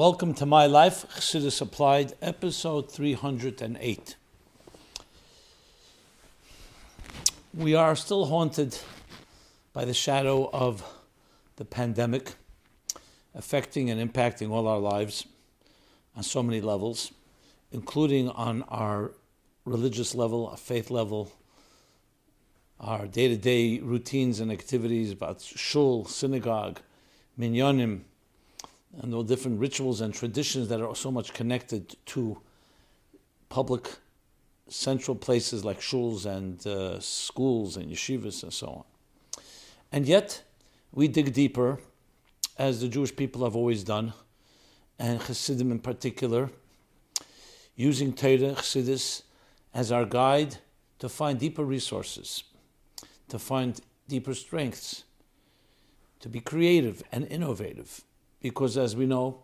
Welcome to My Life, Chassidus Applied, episode 308. We are still haunted by the shadow of the pandemic, affecting and impacting all our lives on so many levels, including on our religious level, our faith level, our day to day routines and activities about shul, synagogue, minyanim and all different rituals and traditions that are so much connected to public central places like shuls and uh, schools and yeshivas and so on. And yet, we dig deeper, as the Jewish people have always done, and Chassidim in particular, using Torah, Chassidus, as our guide to find deeper resources, to find deeper strengths, to be creative and innovative because as we know,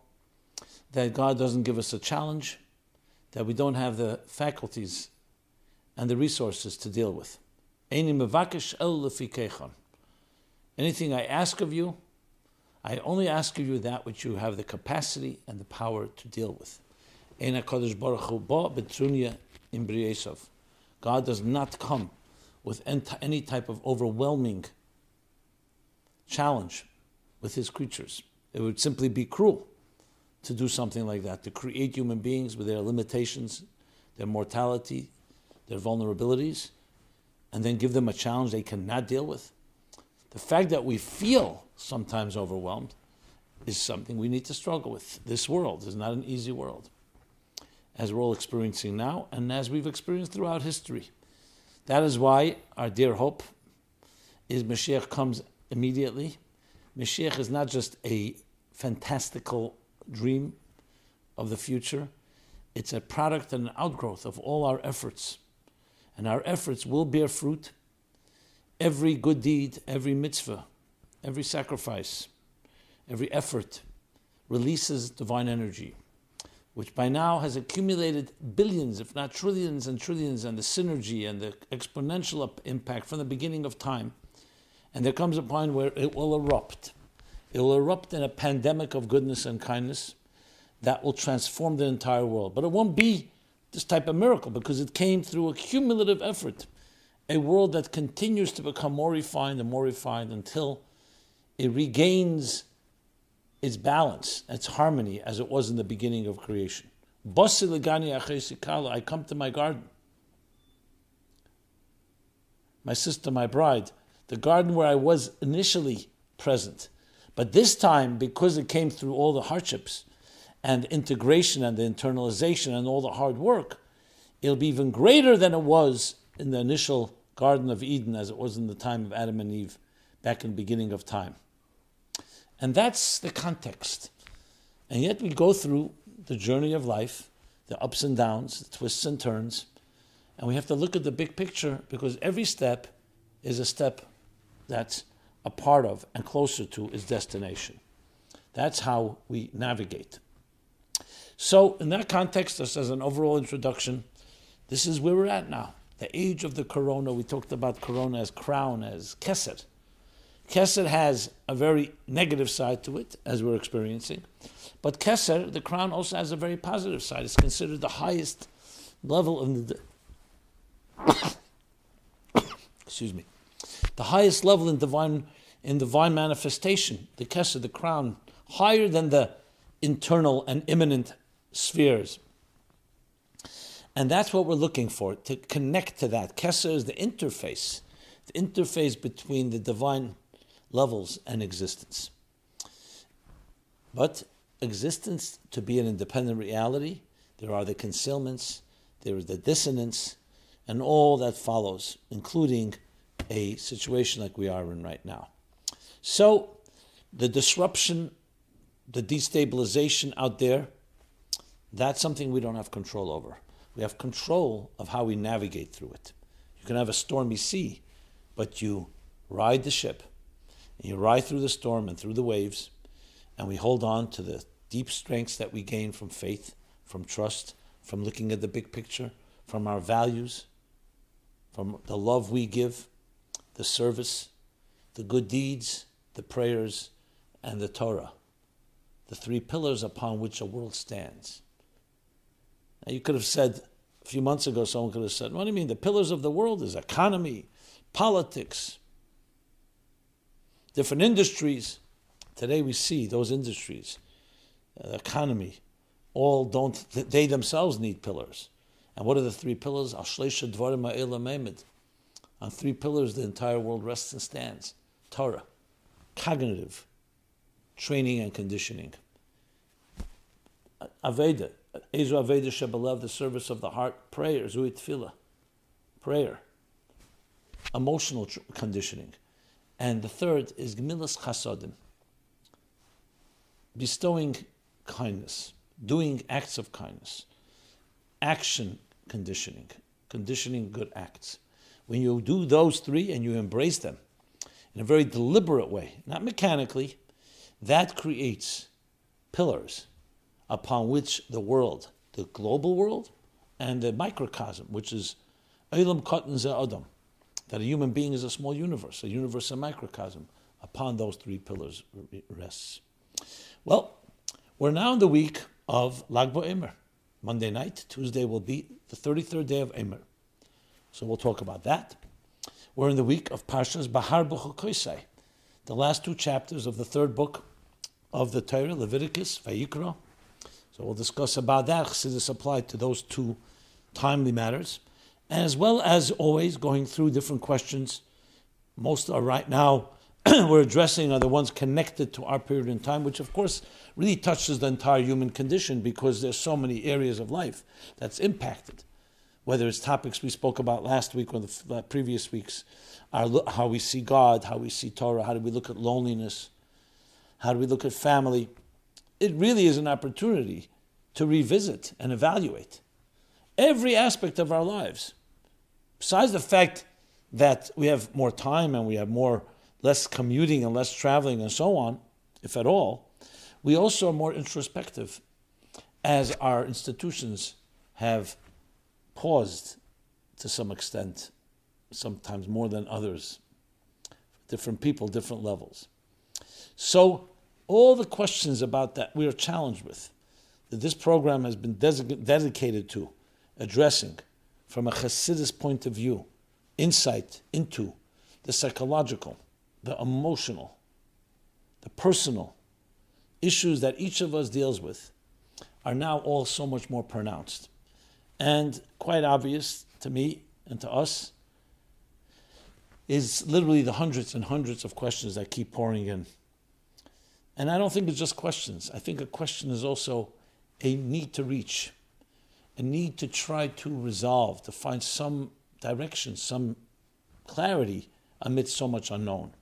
that God doesn't give us a challenge that we don't have the faculties and the resources to deal with. Anything I ask of you, I only ask of you that which you have the capacity and the power to deal with. God does not come with any type of overwhelming challenge with his creatures. It would simply be cruel to do something like that, to create human beings with their limitations, their mortality, their vulnerabilities, and then give them a challenge they cannot deal with. The fact that we feel sometimes overwhelmed is something we need to struggle with. This world is not an easy world, as we're all experiencing now, and as we've experienced throughout history. That is why our dear hope is Mashiach comes immediately. Mashiach is not just a fantastical dream of the future. It's a product and an outgrowth of all our efforts. And our efforts will bear fruit. Every good deed, every mitzvah, every sacrifice, every effort releases divine energy, which by now has accumulated billions, if not trillions and trillions, and the synergy and the exponential impact from the beginning of time. And there comes a point where it will erupt it will erupt in a pandemic of goodness and kindness that will transform the entire world. But it won't be this type of miracle because it came through a cumulative effort. A world that continues to become more refined and more refined until it regains its balance, its harmony as it was in the beginning of creation. I come to my garden. My sister, my bride, the garden where I was initially present but this time, because it came through all the hardships and integration and the internalization and all the hard work, it'll be even greater than it was in the initial Garden of Eden as it was in the time of Adam and Eve back in the beginning of time. And that's the context. And yet we go through the journey of life, the ups and downs, the twists and turns, and we have to look at the big picture because every step is a step that's a part of and closer to its destination. That's how we navigate. So, in that context, just as an overall introduction, this is where we're at now. The age of the corona, we talked about corona as crown, as kesser. Kesser has a very negative side to it, as we're experiencing. But Kesser, the crown, also has a very positive side. It's considered the highest level of the. excuse me. The highest level in divine in divine manifestation, the Kesser, the crown, higher than the internal and immanent spheres. And that's what we're looking for, to connect to that. Kesser is the interface, the interface between the divine levels and existence. But existence, to be an independent reality, there are the concealments, there is the dissonance, and all that follows, including a situation like we are in right now. So the disruption, the destabilization out there, that's something we don't have control over. We have control of how we navigate through it. You can have a stormy sea, but you ride the ship, and you ride through the storm and through the waves, and we hold on to the deep strengths that we gain from faith, from trust, from looking at the big picture, from our values, from the love we give, the service, the good deeds, the prayers, and the Torah. the three pillars upon which a world stands. Now, you could have said a few months ago, someone could have said, What do you mean? The pillars of the world is economy, politics, different industries. Today we see those industries, uh, economy, all don't, they themselves need pillars. And what are the three pillars? On three pillars, the entire world rests and stands Torah, cognitive, training and conditioning. Aveda, Ezu Aveda Shebelev, the service of the heart, prayer, Zui Tefillah, prayer, emotional tr- conditioning. And the third is Gemilas Chasodim, bestowing kindness, doing acts of kindness, action conditioning, conditioning good acts. When you do those three and you embrace them in a very deliberate way, not mechanically, that creates pillars upon which the world, the global world, and the microcosm, which is Olam Katan Adam, that a human being is a small universe, a universe, a microcosm, upon those three pillars rests. Well, we're now in the week of Lag BaOmer. Monday night, Tuesday will be the 33rd day of Omer. So we'll talk about that. We're in the week of Parshas Bahar B'Chukoisai, the last two chapters of the third book of the Torah, Leviticus, Vayikra. So we'll discuss about that. Chassidus applied to those two timely matters, as well as always going through different questions. Most are right now we're addressing are the ones connected to our period in time, which of course really touches the entire human condition because there's so many areas of life that's impacted. Whether it's topics we spoke about last week or the uh, previous weeks, our, how we see God, how we see Torah, how do we look at loneliness, how do we look at family. It really is an opportunity to revisit and evaluate every aspect of our lives. Besides the fact that we have more time and we have more less commuting and less traveling and so on, if at all, we also are more introspective as our institutions have paused to some extent, sometimes more than others, different people, different levels. So, all the questions about that we are challenged with, that this program has been dedicated to addressing from a Hasidus point of view, insight into the psychological, the emotional, the personal issues that each of us deals with are now all so much more pronounced. And quite obvious to me and to us is literally the hundreds and hundreds of questions that keep pouring in. And I don't think it's just questions. I think a question is also a need to reach, a need to try to resolve, to find some direction, some clarity amidst so much unknown.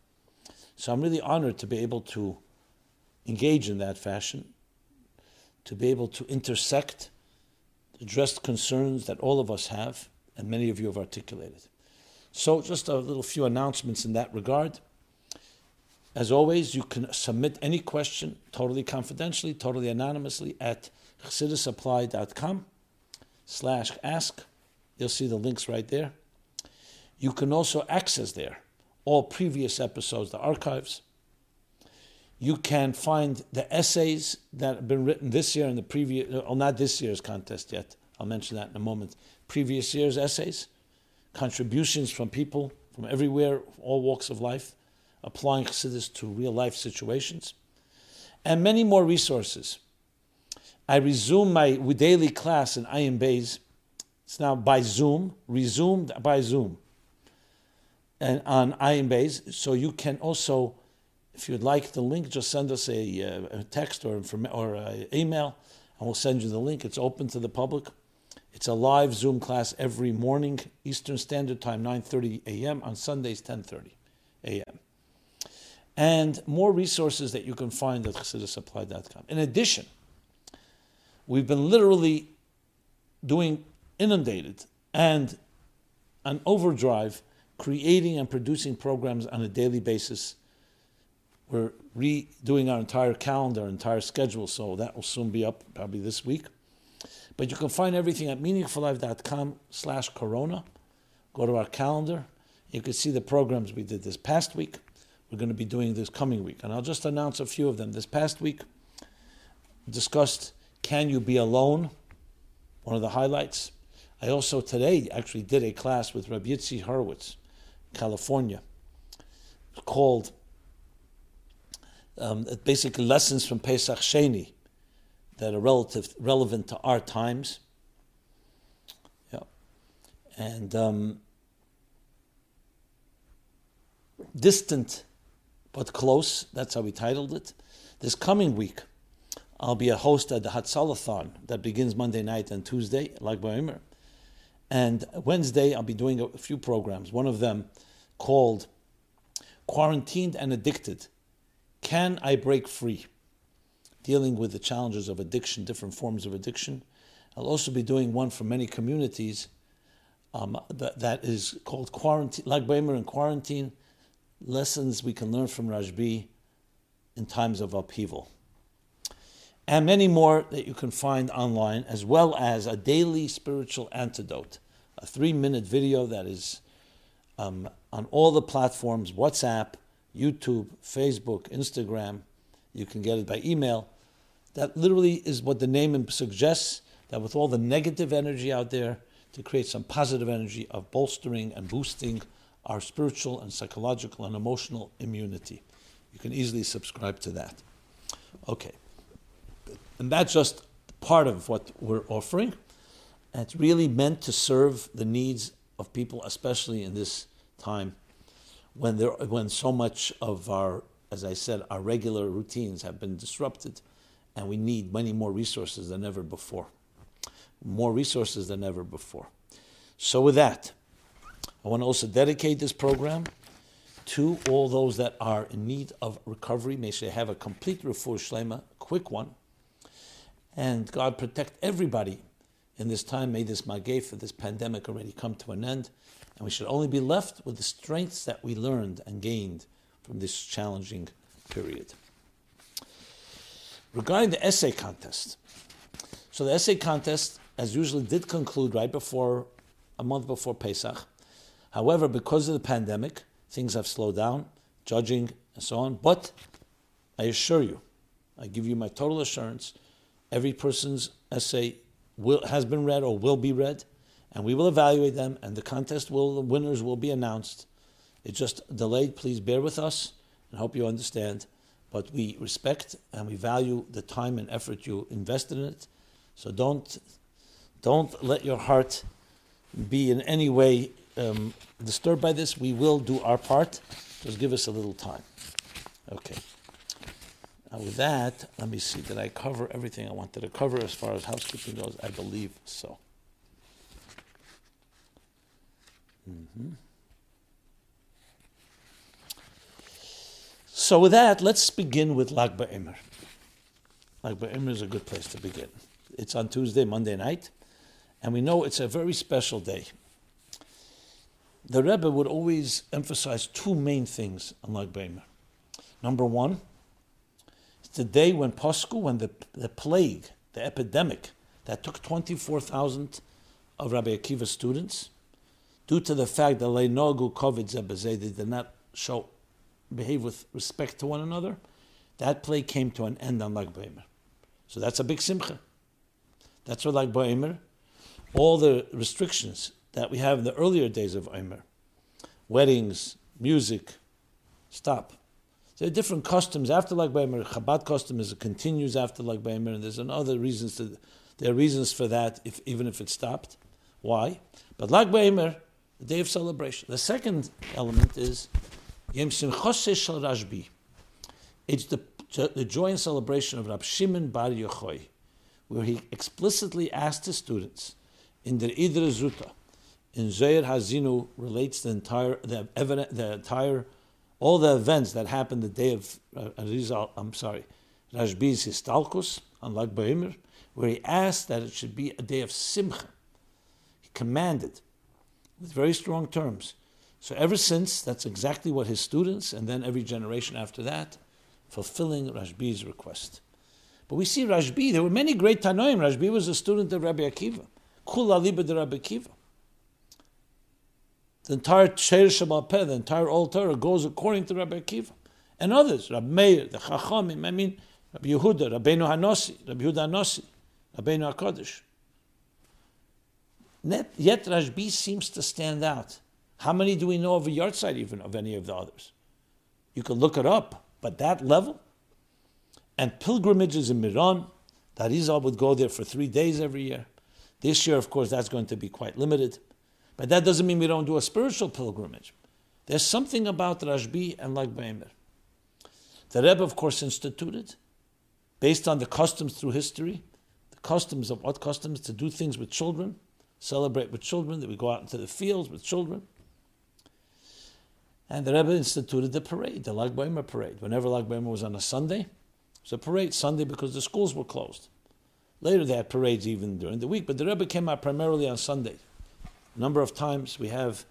So I'm really honored to be able to engage in that fashion, to be able to intersect, address concerns that all of us have, and many of you have articulated. So, just a little few announcements in that regard. As always, you can submit any question totally confidentially, totally anonymously at chassidusapplied.com slash ask. You'll see the links right there. You can also access there all previous episodes, the archives. You can find the essays that have been written this year and the previous, well, uh, not this year's contest yet. I'll mention that in a moment. Previous year's essays, contributions from people from everywhere, all walks of life, applying Chassidus to real life situations, and many more resources. I resume my daily class in Ayin Bays. It's now by Zoom, resumed by Zoom and on Ayin Bays. So you can also, if you'd like the link, just send us a, uh, a text or or an email, and we'll send you the link. It's open to the public. It's a live Zoom class every morning, Eastern Standard Time, 9:30 a.m. On Sundays, 10:30 a.m. And more resources that you can find at chassidusapplied.com. In addition, we've been literally doing inundated and an overdrive creating and producing programs on a daily basis. We're redoing our entire calendar, our entire schedule, so that will soon be up probably this week. But you can find everything at meaningfullife.com slash corona. Go to our calendar. You can see the programs we did this past week. We're going to be doing this coming week. And I'll just announce a few of them. This past week, discussed Can You Be Alone? One of the highlights. I also today actually did a class with Rabbi Yitzi Horowitz, California, called um, basically lessons from Pesach Sheni that are relative, relevant to our times. Yeah. And um, distant but close, that's how we titled it. This coming week, I'll be a host at the Hatzalathon that begins Monday night and Tuesday, Lag Ba'omer. And Wednesday, I'll be doing a few programs. One of them called Quarantined and Addicted Can I Break Free? Dealing with the challenges of addiction, different forms of addiction. I'll also be doing one for many communities um, that, that is called Quarantine, Lag Ba'omer in Quarantine Lessons we can learn from Rashbi in times of upheaval and many more that you can find online, as well as a daily spiritual antidote, a three minute video that is um, on all the platforms WhatsApp, YouTube, Facebook, Instagram. You can get it by email. That literally is what the name suggests that with all the negative energy out there, to create some positive energy of bolstering and boosting our spiritual and psychological and emotional immunity. You can easily subscribe to that. Okay. And that's just part of what we're offering. And it's really meant to serve the needs of people, especially in this time when there when so much of our, as I said, our regular routines have been disrupted, and we need many more resources than ever before. More resources than ever before. So with that, I want to also dedicate this program to all those that are in need of recovery. May they have a complete refuah shlema, quick one and God protect everybody in this time. May this for this pandemic already come to an end, and we should only be left with the strengths that we learned and gained from this challenging period. Regarding the essay contest, so the essay contest, as usually, did conclude right before a month before Pesach. However, because of the pandemic, things have slowed down, judging and so on. But I assure you, I give you my total assurance every person's essay will, has been read or will be read, and we will evaluate them, and the contest will, the winners will be announced. It's just delayed. Please bear with us and hope you understand. But we respect and we value the time and effort you invested in it. So don't, don't let your heart be in any way um, disturbed by this. We will do our part. Just give us a little time. Okay. Now with that, let me see, did I cover everything I wanted to cover as far as housekeeping goes? I believe so. Mm-hmm. So with that, let's begin with Lag BaOmer. Lag BaOmer is a good place to begin. It's on Tuesday, Monday night, and we know it's a very special day. The Rebbe would always emphasize two main things on Lag BaOmer. Number one, it's the day when Pasku, when the, the plague, the epidemic that took 24,000 of Rabbi Akiva's students, due to the fact that Leinogu kavod Zebazeh, they did not show, behave with respect to one another, that plague came to an end on Lag BaOmer. So that's a big simcha. That's what Lag BaOmer, all the restrictions that we have in the earlier days of Omer, weddings, music, stop. There are different customs after Lag BaOmer. Chabad custom is it continues after Lag BaOmer, and there's another reasons to. There are reasons for that, if even if it stopped. Why? But Lag BaOmer, the day of celebration. The second element is Yom Simchose Shal Rashbi. It's the, the joy and celebration of Rab Shimon Bar Yochai, where he explicitly asked his students in the Idra Zuta, in Zohar Hazinu relates the entire the, the entire all the events that happened the day of uh, Rizal, I'm sorry, Rashbi's Histalkus on Lag BaOmer, where he asked that it should be a day of Simcha. He commanded with very strong terms. So ever since, that's exactly what his students, and then every generation after that, fulfilling Rashbi's request. But we see Rashbi, there were many great Tanoim. Rashbi was a student of Rabbi Akiva. Kul aliba de Rabbi Akiva the entire Sheir Shabbat the entire Oral Torah goes according to Rabbi Akiva and others, Rabbi Meir, the Chachamim. I mean, Rabbi Yehuda, Rabbeinu Hanossi, Rabbi Yehuda Hanossi, Rabbeinu HaKodesh. Yet Rashbi seems to stand out. How many do we know of a yahrzeit even of any of the others? You can look it up, but that level? And pilgrimages in Meron, that would go there for three days every year. This year, of course, that's going to be quite limited. But that doesn't mean we don't do a spiritual pilgrimage. There's something about Rashbi and Lag BaOmer. The Rebbe, of course, instituted, based on the customs through history, the customs of what customs to do things with children, celebrate with children, that we go out into the fields with children. And the Rebbe instituted the parade, the Lag BaOmer parade. Whenever Lag BaOmer was on a Sunday, it was a parade Sunday because the schools were closed. Later they had parades even during the week, but the Rebbe came out primarily on Sunday. A number of times we have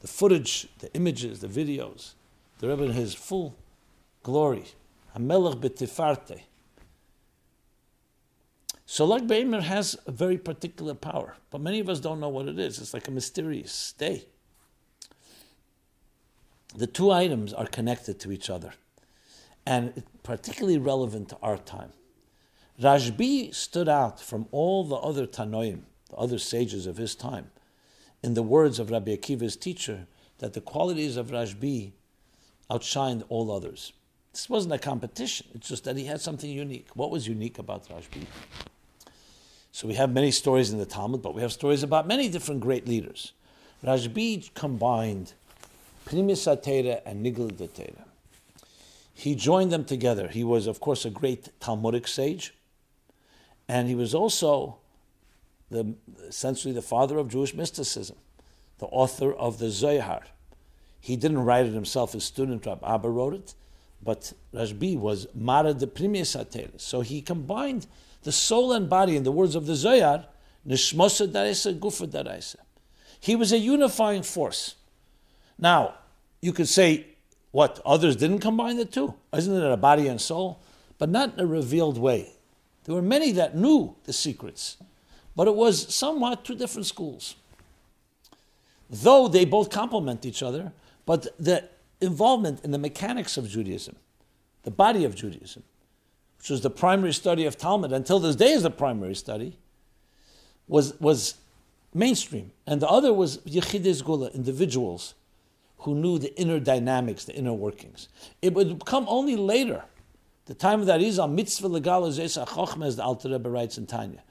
the footage, the images, the videos. The Rebbe in his full glory. Hamelech betifarte. So Lag BaOmer has a very particular power, but many of us don't know what it is. It's like a mysterious day. The two items are connected to each other, and particularly relevant to our time. Rashbi stood out from all the other Tanoim, the other sages of his time, in the words of Rabbi Akiva's teacher, that the qualities of Rashbi outshined all others. This wasn't a competition, it's just that he had something unique. What was unique about Rashbi? So we have many stories in the Talmud, but we have stories about many different great leaders. Rashbi combined Pnimis and Nigel Datera. He joined them together. He was, of course, a great Talmudic sage, and he was also the, essentially the father of Jewish mysticism, the author of the Zohar. He didn't write it himself, his student Rab Abba wrote it, but Rashbi was Mara de Pnimius So he combined the soul and body, in the words of the Zohar, Nishmosa Daraisa, Gufa Daraisa. He was a unifying force. Now, you could say, what, others didn't combine the two? Isn't it a body and soul? But not in a revealed way. There were many that knew the secrets, but it was somewhat two different schools. Though they both complement each other, but the involvement in the mechanics of Judaism, the body of Judaism, which was the primary study of Talmud until this day is the primary study, was, was mainstream. And the other was Yechides Gula, individuals who knew the inner dynamics, the inner workings. It would come only later the time of the Arizal, mitzvah legal is as the Alter Rebbe writes in Tanya.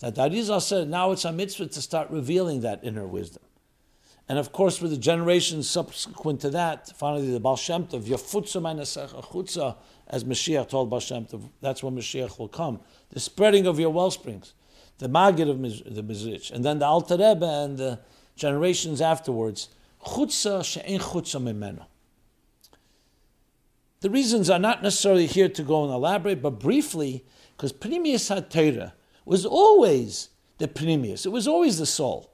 That the Arizal said, now it's a mitzvah to start revealing that inner wisdom. And of course, with the generations subsequent to that, finally the Baal Shem Tov, chutza, as Mashiach told Baal Shem Tov, that's when Mashiach will come. The spreading of your well springs, the Magid of the Mezritch, and then the Alter Rebbe and the generations afterwards, chutza she'en chutza mimeno. The reasons are not necessarily here to go and elaborate, but briefly, because Pnimius HaTorah was always the Pnimius, it was always the soul.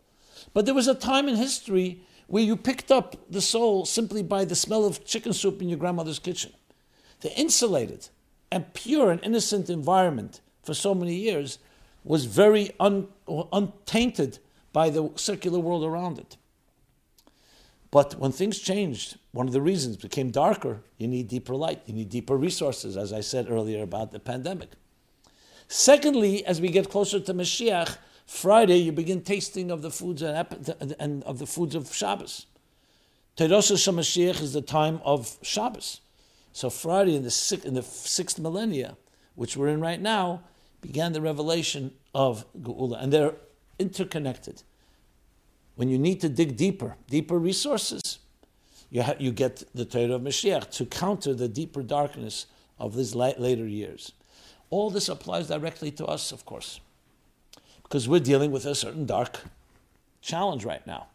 But there was a time in history where you picked up the soul simply by the smell of chicken soup in your grandmother's kitchen. The insulated and pure and innocent environment for so many years was very un, untainted by the secular world around it. But when things changed, one of the reasons became darker, you need deeper light, you need deeper resources, as I said earlier about the pandemic. Secondly, as we get closer to Mashiach, Friday you begin tasting of the foods and, and of the foods of Shabbos. Teros Mashiach is the time of Shabbos. So Friday in the, sixth, in the sixth millennia, which we're in right now, began the revelation of Geula, and they're interconnected when you need to dig deeper, deeper resources, you, ha- you get the Torah of Mashiach to counter the deeper darkness of these la- later years. All this applies directly to us, of course, because we're dealing with a certain dark challenge right now.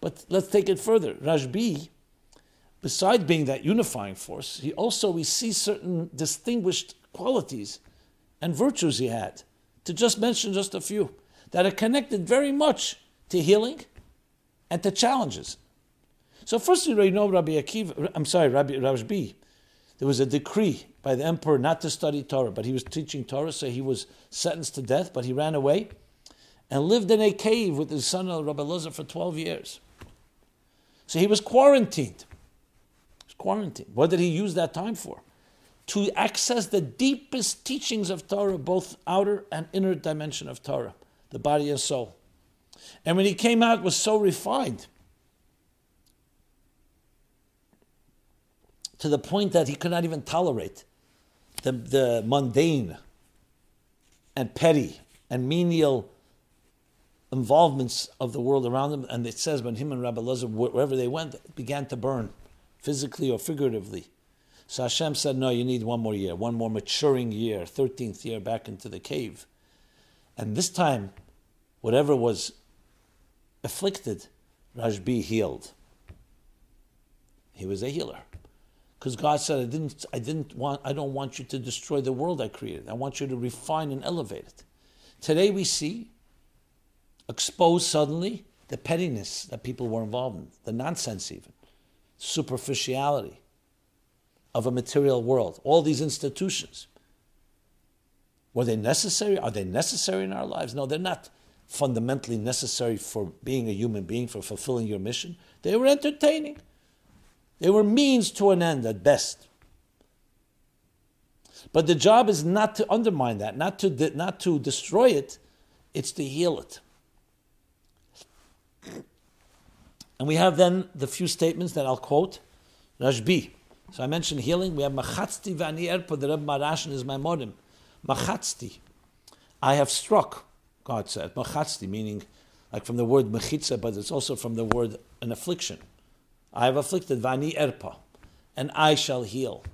But let's take it further. Rashbi, besides being that unifying force, he also we see certain distinguished qualities and virtues he had. To just mention just a few that are connected very much to healing and to challenges. So first you know Rabbi Akiva, I'm sorry, Rabbi Rashbi, there was a decree by the emperor not to study Torah, but he was teaching Torah, so he was sentenced to death, but he ran away and lived in a cave with his son Rabbi Elazar for 12 years. So he was quarantined. He was quarantined. What did he use that time for? to access the deepest teachings of Torah, both outer and inner dimension of Torah, the body and soul. And when he came out, was so refined to the point that he could not even tolerate the, the mundane and petty and menial involvements of the world around him. And it says when him and Rabbi Lezer, wherever they went, began to burn, physically or figuratively. So Hashem said, No, you need one more year, one more maturing year, 13th year back into the cave. And this time, whatever was afflicted, Rashbi healed. He was a healer. Because God said, I didn't, I didn't want, I don't want you to destroy the world I created. I want you to refine and elevate it. Today we see exposed suddenly the pettiness that people were involved in, the nonsense even, superficiality of a material world. All these institutions. Were they necessary? Are they necessary in our lives? No, they're not fundamentally necessary for being a human being, for fulfilling your mission. They were entertaining. They were means to an end at best. But the job is not to undermine that, not to, not to destroy it, it's to heal it. And we have then the few statements that I'll quote. Rashbi. So I mentioned healing. We have Machatzti v'ani erpa, the Rebbe Marashin is my modim. Machatzti. I have struck, God said. Machatzti, meaning like from the word mechitza, but it's also from the word an affliction. I have afflicted vani erpa, and I shall heal.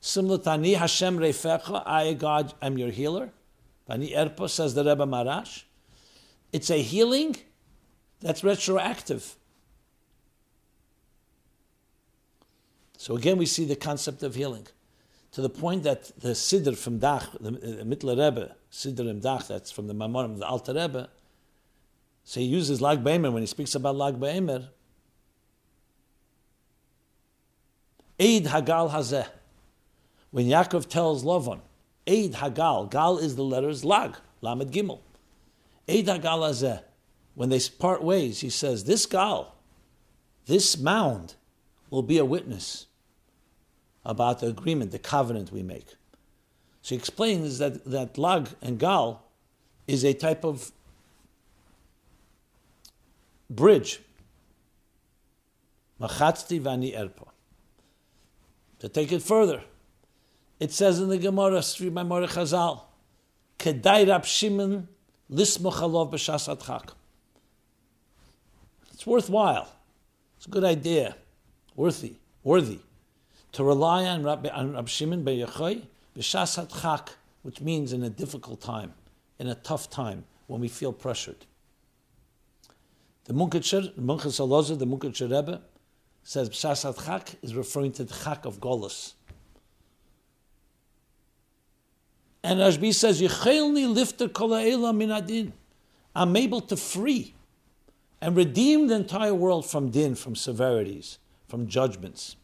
Similar to Ani Hashem Refecha, I God am your healer. Vani erpa says the Rebbe Marash. It's a healing that's retroactive. So again, we see the concept of healing to the point that the Siddur from Dach, the, uh, the Mittler Rebbe, Siddur im Dach, that's from the Mamorim the Alter Rebbe, so he uses Lag Beimer when he speaks about Lag Beimer. Eid Hagal Hazeh. When Yaakov tells Lavan, Eid Hagal, Gal is the letters Lag, Lamed Gimel. Eid Hagal Hazeh. When they part ways, he says, This Gal, this mound, will be a witness about the agreement, the covenant we make. So he explains that, that Lag and Gal is a type of bridge. Machatzti vani erpo. To take it further, it says in the Gemara, Sri Maimor Chazal, Kedai Rab Shimon lismochalov b'shas adchak. It's worthwhile. It's a good idea. Worthy. Worthy. To rely on Rab, on Rab Shimon b'yachoi b'shas adchak, which means in a difficult time, in a tough time, when we feel pressured. The Munketcher, Minchas Elazar, the Munketcher Rebbe, says Pshasat Chak is referring to the Chak of Golas. And Rashbi says, Yechelni lifter kola'ela min adin. I'm able to free and redeem the entire world from din, from severities, from judgments.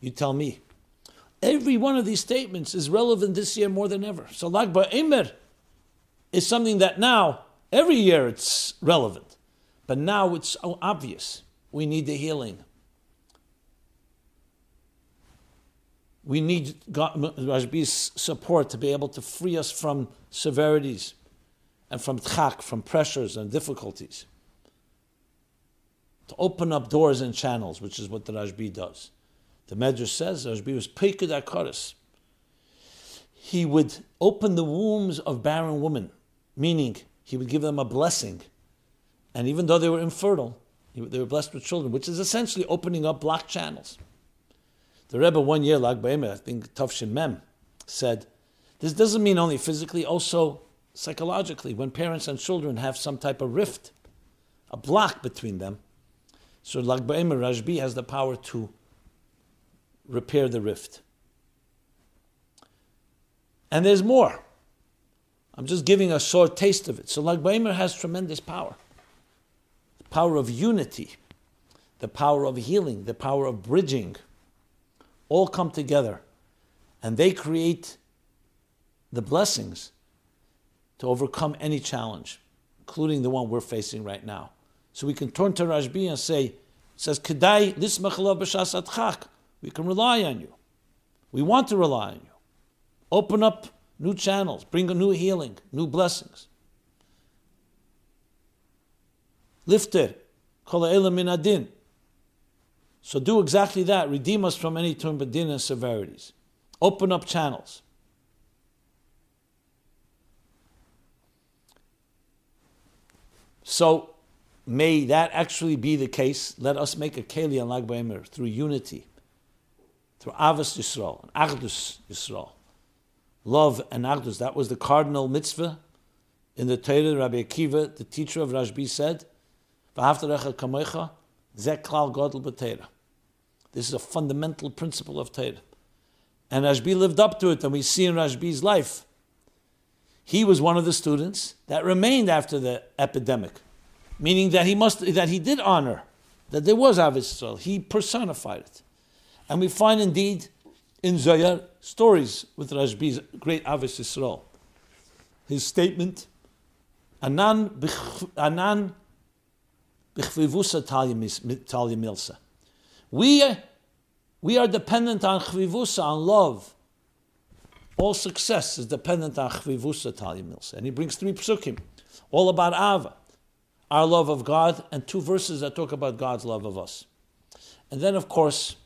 You tell me. Every one of these statements is relevant this year more than ever. So Lag Ba'imr is something that now, every year it's relevant. But now it's obvious we need the healing. We need God, Rashbi's support to be able to free us from severities and from tchak, from pressures and difficulties. To open up doors and channels, which is what the Rashbi does. The Medrash says Rashbi was Pekud Akaris. He would open the wombs of barren women, meaning he would give them a blessing. And even though they were infertile, they were blessed with children, which is essentially opening up block channels. The Rebbe one year, Lag Ba'emer, I think Tafshin Mem, said, this doesn't mean only physically, also psychologically. When parents and children have some type of rift, a block between them, so Lag Ba'emer Rashbi has the power to repair the rift. And there's more. I'm just giving a short taste of it. So Lag Ba'emer has tremendous power power of unity, the power of healing, the power of bridging, all come together and they create the blessings to overcome any challenge, including the one we're facing right now. So we can turn to Rashbi and say, says, Kedai b'shas We can rely on you. We want to rely on you. Open up new channels, bring a new healing, new blessings. Lifter, min adin. So do exactly that. Redeem us from any term din and severities. Open up channels. So may that actually be the case. Let us make a keli on Lag through unity, through Avos Yisrael, and Achdus Yisrael. Love and Achdus. That was the cardinal mitzvah in the Torah. Rabbi Akiva, the teacher of Rashbi, said, kamecha, zeklal godel b'teira. This is a fundamental principle of Torah. And Rashbi lived up to it, and we see in Rashbi's life. He was one of the students that remained after the epidemic meaning that he must that he did honor that there was Avis He personified it, and we find indeed in Zohar stories with Rashbi's great Avis. His statement, Anan Anan b'chvivusa talya milsa. We we are dependent on chvivusa, on love. All success is dependent on chvivusa talya milsa. And he brings three psukim, all about Ava our love of God, and two verses that talk about God's love of us. And then, of course,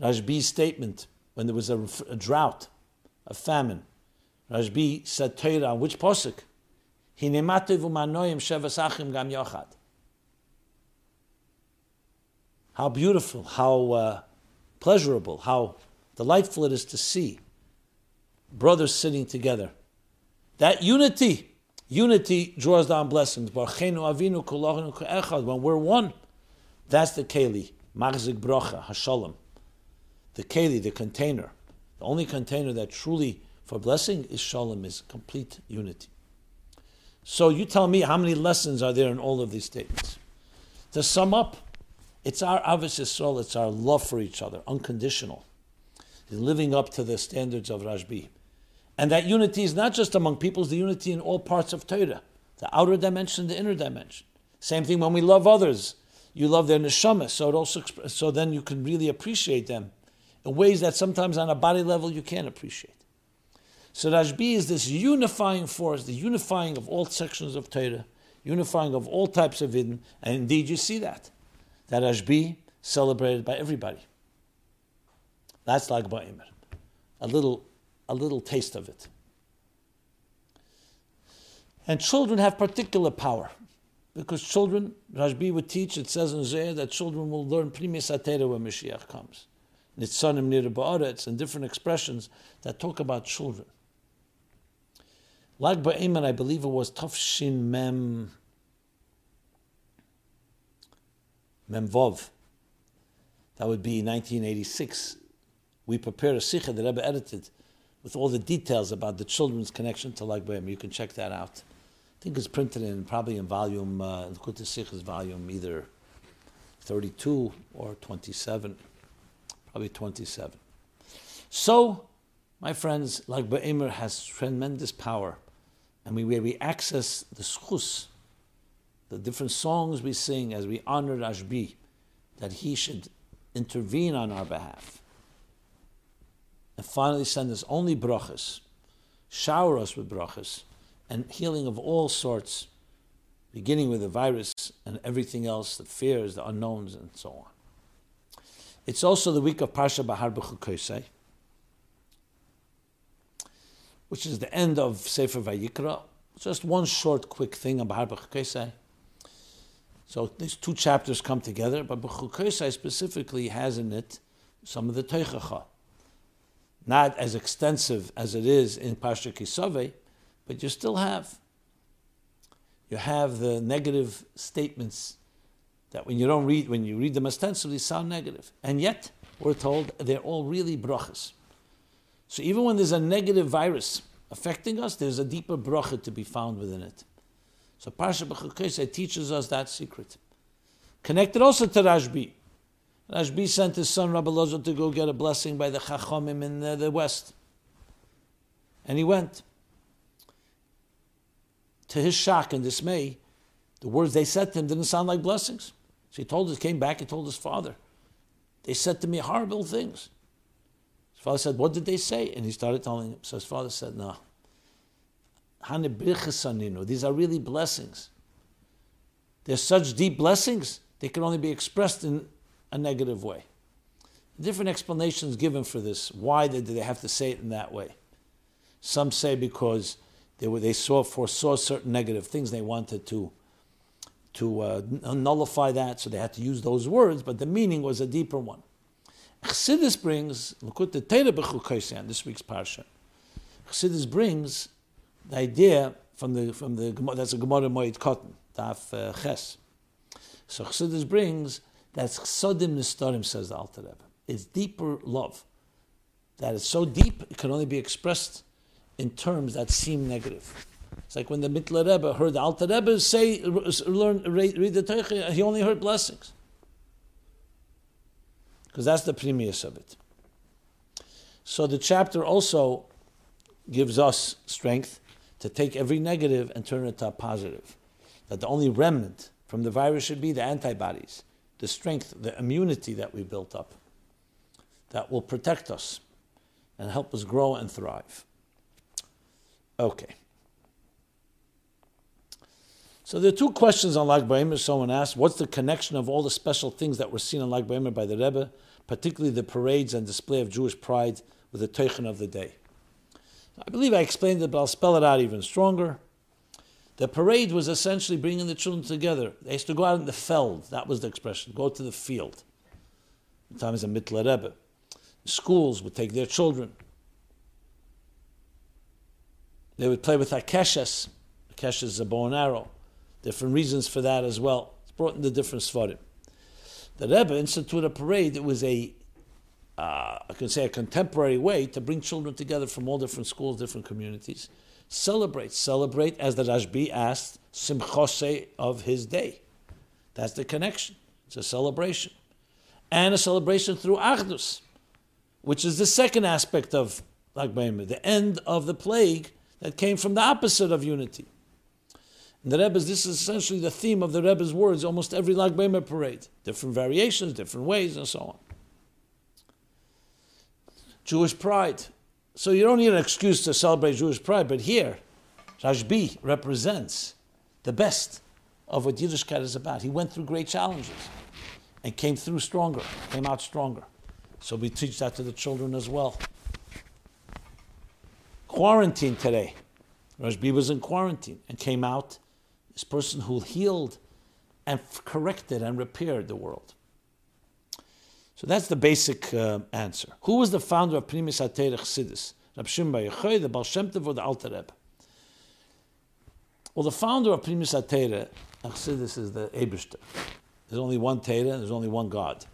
Rashbi's statement when there was a, a drought, a famine. Rashbi said Torah which posuk? gam yochad. How beautiful, how uh, pleasurable, how delightful it is to see brothers sitting together. That unity Unity draws down blessings. When we're one, that's the keli. Magzik brocha, hashalom. The keli, the container. The only container that truly for blessing is shalom, is complete unity. So you tell me how many lessons are there in all of these statements. To sum up, it's our avis Yisrael, it's our love for each other, unconditional. Living up to the standards of Rashbi. And that unity is not just among people, it's the unity in all parts of Torah, the outer dimension, the inner dimension. Same thing when we love others. You love their neshama, so it also so then you can really appreciate them in ways that sometimes on a body level you can't appreciate. So Rashbi is this unifying force, the unifying of all sections of Torah, unifying of all types of Eden, and indeed you see that. That Rashbi celebrated by everybody. That's Lag BaOmer. A little a little taste of it. And children have particular power. Because children, Rashbi would teach, it says in Zohar that children will learn Primis Atera when Mashiach comes. Nitzanim Nir Ba'aretz, and different expressions that talk about children. Lag BaOmer, I believe it was Tafshin Mem Memvov. That would be 1986. We prepared a sikha that Rebbe edited with all the details about the children's connection to Lag BaOmer. You can check that out. I think it's printed in probably in volume, uh, is volume either 32 or 27, probably 27. So, my friends, Lag has tremendous power. And we, where we access the schus, the different songs we sing as we honor Rashbi, that he should intervene on our behalf and finally send us only brachas, shower us with brachas, and healing of all sorts, beginning with the virus and everything else, the fears, the unknowns, and so on. It's also the week of Parsha Bahar B'Chukosei, which is the end of Sefer Vayikra. Just one short, quick thing on Bahar B'Chukosei. So these two chapters come together, but B'Chukosei specifically has in it some of the Tochacha not as extensive as it is in Parsha Kisave, but you still have. You have the negative statements that when you don't read, when you read them ostensibly, sound negative. negative, and yet we're told they're all really brachas. So even when there's a negative virus affecting us, there's a deeper bracha to be found within it. So Parsha B'Chukosei teaches us that secret. Connected also to Rashbi. Rashbi sent his son Rabbi Lozo to go get a blessing by the Chachomim in the, the west. And he went. To his shock and dismay, the words they said to him didn't sound like blessings. So he told us, came back and told his father, they said to me horrible things. His father said, What did they say? And he started telling him. So his father said, No. These are really blessings. They're such deep blessings, they can only be expressed in a negative way. Different explanations given for this. Why did they have to say it in that way? Some say because they were they saw foresaw certain negative things they wanted to to uh, nullify that, so they had to use those words, but the meaning was a deeper one. Chassidus brings, this week's parsha. Chassidus brings the idea from the from the that's a Gemara Moed Katan, Daf uh, Ches. So Chassidus brings that's Chsodim Nistorim, says the Alter Rebbe. It's deeper love. That is so deep, it can only be expressed in terms that seem negative. It's like when the Mittler Rebbe heard the Alter Rebbe say, learn, read the Torah, he only heard blessings. Because that's the pnimius of it. So the chapter also gives us strength to take every negative and turn it to a positive. That the only remnant from the virus should be the antibodies, the strength, the immunity that we built up that will protect us and help us grow and thrive. Okay. So there are two questions on Lag BaOmer. Someone asked, what's the connection of all the special things that were seen on Lag BaOmer by the Rebbe, particularly the parades and display of Jewish pride with the Teichen of the day? I believe I explained it, but I'll spell it out even stronger. The parade was essentially bringing the children together. They used to go out in the feld. That was the expression. Go to the field. Sometimes a Mittler Rebbe. Schools would take their children. They would play with akeshes. Akeshes is a bow and arrow. Different reasons for that as well. It's brought in the different svarim. The Rebbe instituted a parade. It was a, uh, I can say, a contemporary way to bring children together from all different schools, different communities. Celebrate, celebrate, as the Rashbi asked, simchose of his day. That's the connection. It's a celebration. And a celebration through Achdus, which is the second aspect of Lag the end of the plague that came from the opposite of unity. And the Rebbe's, this is essentially the theme of the Rebbe's words, almost every Lag BaOmer parade. Different variations, different ways, and so on. Jewish pride. So you don't need an excuse to celebrate Jewish pride, but here, Rashbi represents the best of what Yiddishkeit is about. He went through great challenges and came through stronger, came out stronger. So we teach that to the children as well. Quarantine today. Rashbi was in quarantine and came out this person who healed and corrected and repaired the world. So that's the basic uh, answer. Who was the founder of Pnimius HaTeireh Chassidus? Rab Shimon Bar Yochai, the Baal Shem Tov, or the Alter Rebbe? Well, the founder of Pnimius HaTeireh Chassidus is the Eberster. There's only one Torah, there's only one God.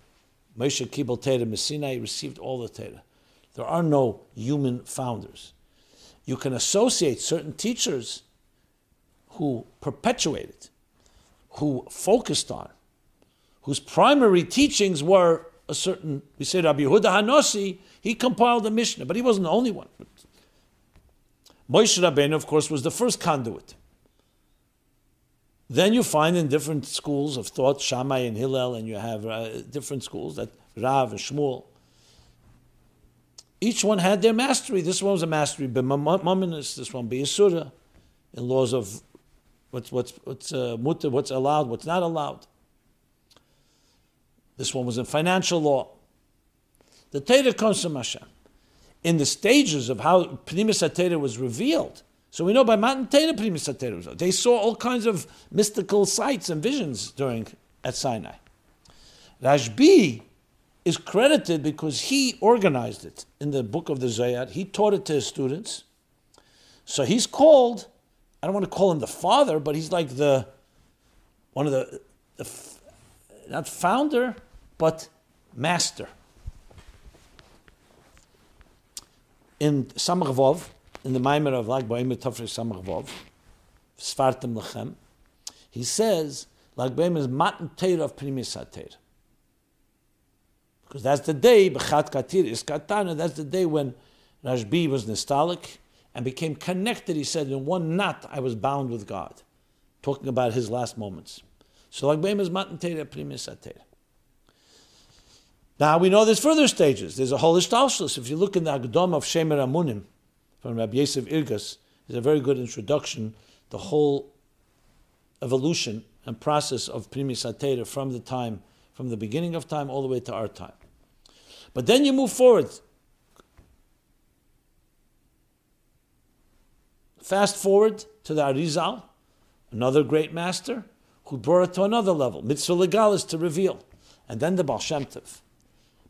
Moshe Kibbel Torah Messina, received all the Torah. There are no human founders. You can associate certain teachers who perpetuated, who focused on, whose primary teachings were a certain, we say Rabbi Yehuda Hanossi, he compiled the Mishnah, but he wasn't the only one. Moshe Rabbeinu, of course, was the first conduit. Then you find in different schools of thought, Shammai and Hillel, and you have uh, different schools that Rav and Shmuel. Each one had their mastery. This one was a mastery b'mamonis, this one b'yisura, in laws of what's what's what's uh, mutter, what's allowed, what's not allowed. This one was in financial law. The Torah comes from Hashem. In the stages of how Pnimis HaTorah was revealed, so we know by Matan Torah Pnimis HaTorah was They saw all kinds of mystical sights and visions during at Sinai. Rashbi is credited because he organized it in the book of the Zohar. He taught it to his students. So he's called, I don't want to call him the father, but he's like the, one of the, the not founder, but master. In Samach in the Maimer of Lag BaOmer Tafresh Samach Vov, Svartim Lechem, he says, Lag BaOmer is Matan Teir of Pnimius HaTeir. Because that's the day, Bechat Katir is Katana, that's the day when Rashbi was nostalgic and became connected. He said, in one knot, I was bound with God. Talking about his last moments. BaOmer is Matan Teira Pnimius Now we know there's further stages. There's a whole ishtalshlus. If you look in the Agdom of Shemer Amunim from Rabbi Yosef Irgas, there's a very good introduction. The whole evolution and process of Pnimius Atera from the time, from the beginning of time all the way to our time. But then you move forward. Fast forward to the Arizal, another great master, who brought it to another level. Mitzvah legal is to reveal. And then the Baal Shem Tov.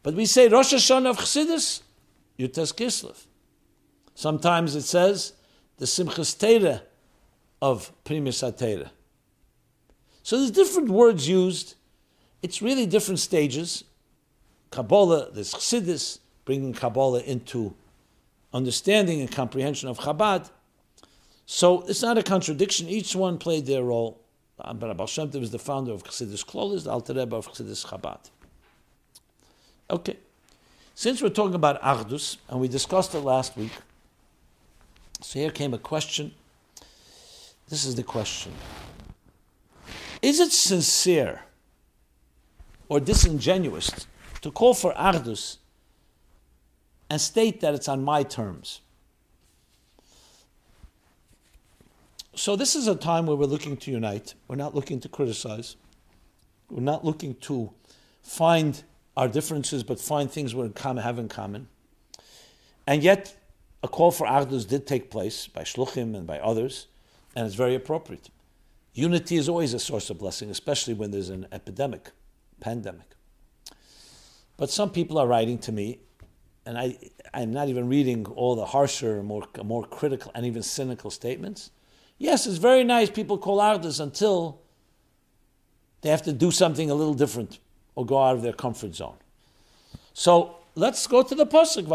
But we say Rosh Hashanah of Chassidus, Yutes Kislev. Sometimes it says the Simchas Teira of Pnimius Atera. So there's different words used. It's really different stages. Kabbalah, there's Chassidus, bringing Kabbalah into understanding and comprehension of Chabad. So it's not a contradiction. Each one played their role. But Baal Shem Tov is the founder of Chassidus Klolis, the Alter Rebbe of Chassidus Chabad. Okay. Since we're talking about Achdus, and we discussed it last week, so here came a question. This is the question Is it sincere or disingenuous to call for Achdus and state that it's on my terms? So, this is a time where we're looking to unite. We're not looking to criticize. We're not looking to find our differences, but find things we have in common. And yet, a call for Achdus did take place by Shluchim and by others, and it's very appropriate. Unity is always a source of blessing, especially when there's an epidemic, pandemic. But some people are writing to me, and I, I'm not even reading all the harsher, more, more critical, and even cynical statements. Yes, it's very nice people call Achdus until they have to do something a little different or go out of their comfort zone. So let's go to the pasuk.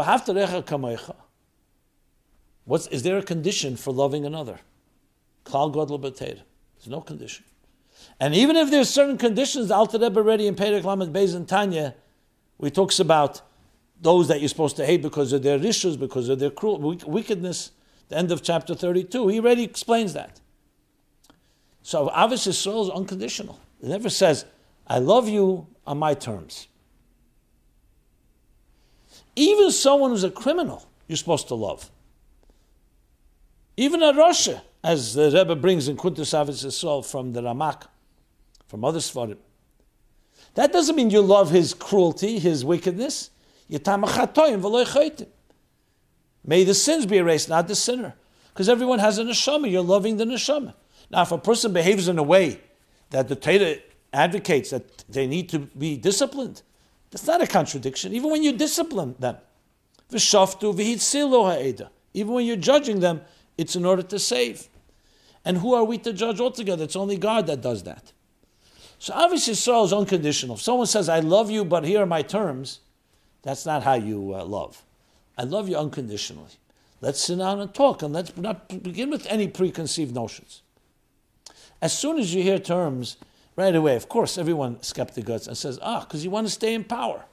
What's is there a condition for loving another? There's no condition. And even if there's certain conditions, the Alter Rebbe already in Perek Lamed Beis and Tanya, we talks about those that you're supposed to hate because of their rishus, because of their cruel wickedness. The end of chapter 32, he already explains that. So obviously, soul is unconditional. It never says, I love you on my terms. Even someone who's a criminal, you're supposed to love. Even a rasha, as the Rebbe brings in Kuntus Avis soul from the Ramak, from other Svarim. That doesn't mean you love his cruelty, his wickedness. May the sins be erased, not the sinner. Because everyone has a neshama. You're loving the neshama. Now, if a person behaves in a way that the Torah advocates that they need to be disciplined. That's not a contradiction, even when you discipline them. Even when you're judging them, it's in order to save. And who are we to judge altogether? It's only God that does that. So obviously, Yisrael is unconditional. If someone says, I love you, but here are my terms, that's not how you uh, love. I love you unconditionally. Let's sit down and talk, and let's not begin with any preconceived notions. As soon as you hear terms right away, of course, everyone skeptical and says, ah, because you want to stay in power.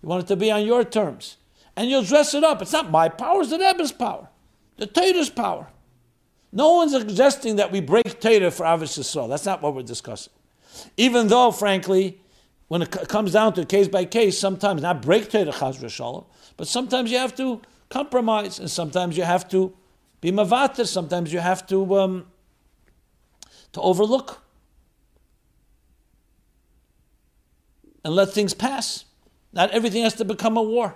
You want it to be on your terms. And you'll dress it up. It's not my power, it's the Rebbe's power, the Torah's power. No one's suggesting that we break Torah for Avis Yisrael. That's not what we're discussing. Even though, frankly, when it comes down to case by case, sometimes not break Torah Chaz Shalom, but sometimes you have to compromise, and sometimes you have to be mavater, sometimes you have to um, to overlook and let things pass. Not everything has to become a war.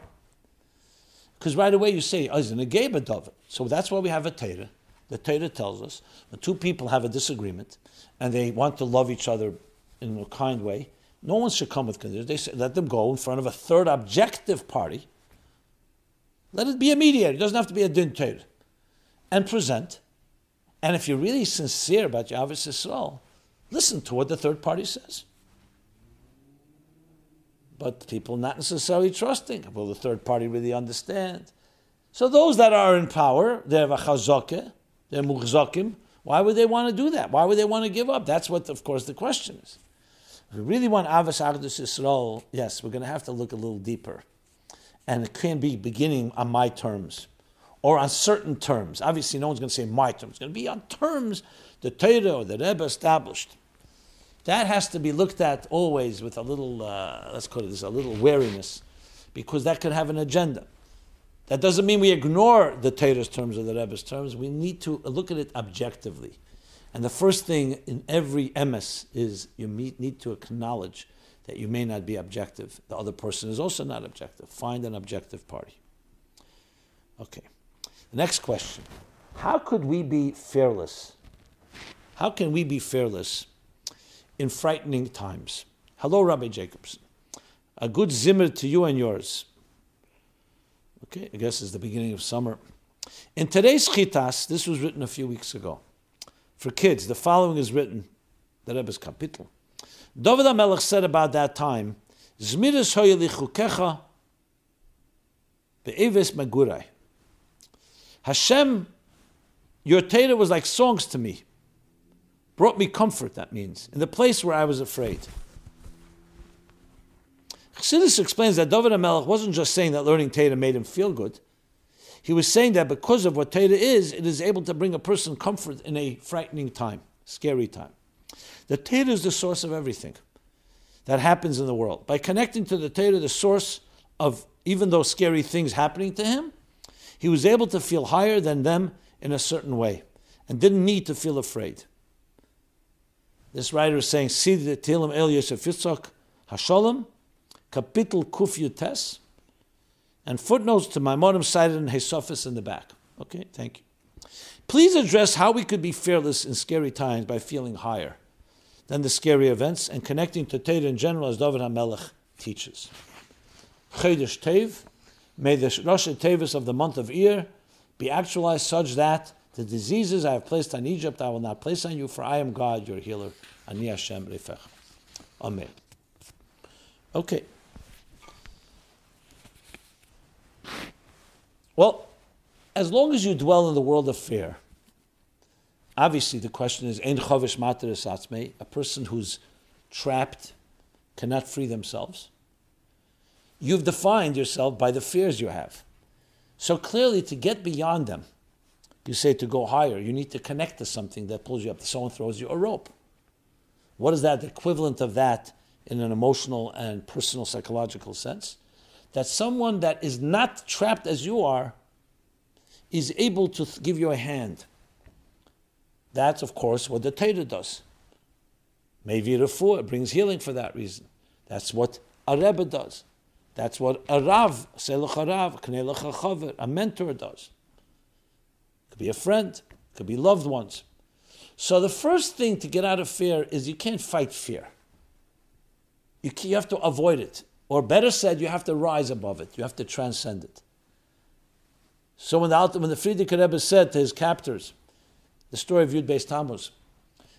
Because right away you say, oh, isn't a David? So that's why we have a Torah. The Torah tells us when two people have a disagreement and they want to love each other in a kind way, no one should come with conditions. They say, let them go in front of a third objective party. Let it be a mediator. It doesn't have to be a din. And present. And if you're really sincere about your Yisrael, listen to what the third party says but people not necessarily trusting. Will the third party really understand? So those that are in power, they're v'chazokeh, they're muhzakim. Why would they want to do that? Why would they want to give up? That's what, of course, the question is. If we really want Avos Achdus Yisrael, yes, we're going to have to look a little deeper. And it can't be beginning on my terms or on certain terms. Obviously, no one's going to say my terms. It's going to be on terms the Torah or the Rebbe established. That has to be looked at always with a little, uh, let's call it this, a little wariness, because that could have an agenda. That doesn't mean we ignore the Torah's terms or the Rebbe's terms. We need to look at it objectively. And the first thing in every MS is you need to acknowledge that you may not be objective. The other person is also not objective. Find an objective party. Okay. The next question How could we be fearless? How can we be fearless in frightening times. Hello, Rabbi Jacobson. A good zimmer to you and yours. Okay, I guess it's the beginning of summer. In today's chitas, this was written a few weeks ago. For kids, the following is written, the Rebbe's kapitel. David HaMelech said about that time, Zmiris hoyelichukecha be'eves magurai. Hashem, your Torah was like songs to me brought me comfort, that means, in the place where I was afraid. Chassidus explains that David HaMelech wasn't just saying that learning Torah made him feel good. He was saying that because of what Torah is, it is able to bring a person comfort in a frightening time, scary time. The Torah is the source of everything that happens in the world. By connecting to the Torah, the source of even those scary things happening to him, he was able to feel higher than them in a certain way and didn't need to feel afraid. This writer is saying, see the Tilim El Yosef Yitzchak Hashalom, Kapitel Kuf Yutes, and footnotes to Maimonim cited in Hesofis in the back. Okay, thank you. Please address how we could be fearless in scary times by feeling higher than the scary events and connecting to Torah in general as David HaMelech teaches. Chedesh Tev, may the Rosh Tevis of the month of Iyar be actualized such that the diseases I have placed on Egypt, I will not place on you, for I am God, your healer. Ani Hashem Refech. Amen. Okay. Well, as long as you dwell in the world of fear, obviously the question is, Ein Chavish Mater a person who's trapped, cannot free themselves. You've defined yourself by the fears you have. So clearly, to get beyond them, you say to go higher, you need to connect to something that pulls you up. Someone throws you a rope. What is that? The equivalent of that in an emotional and personal psychological sense? That someone that is not trapped as you are is able to give you a hand. That's, of course, what the Torah does. Maybe Refuah brings healing for that reason. That's what a Rebbe does. That's what a Rav, a mentor does could be a friend, could be loved ones. So the first thing to get out of fear is you can't fight fear. You, you have to avoid it. Or better said, you have to rise above it. You have to transcend it. So when the, when the Frierdiker Rebbe said to his captors, the story of Yud Beis Tammuz,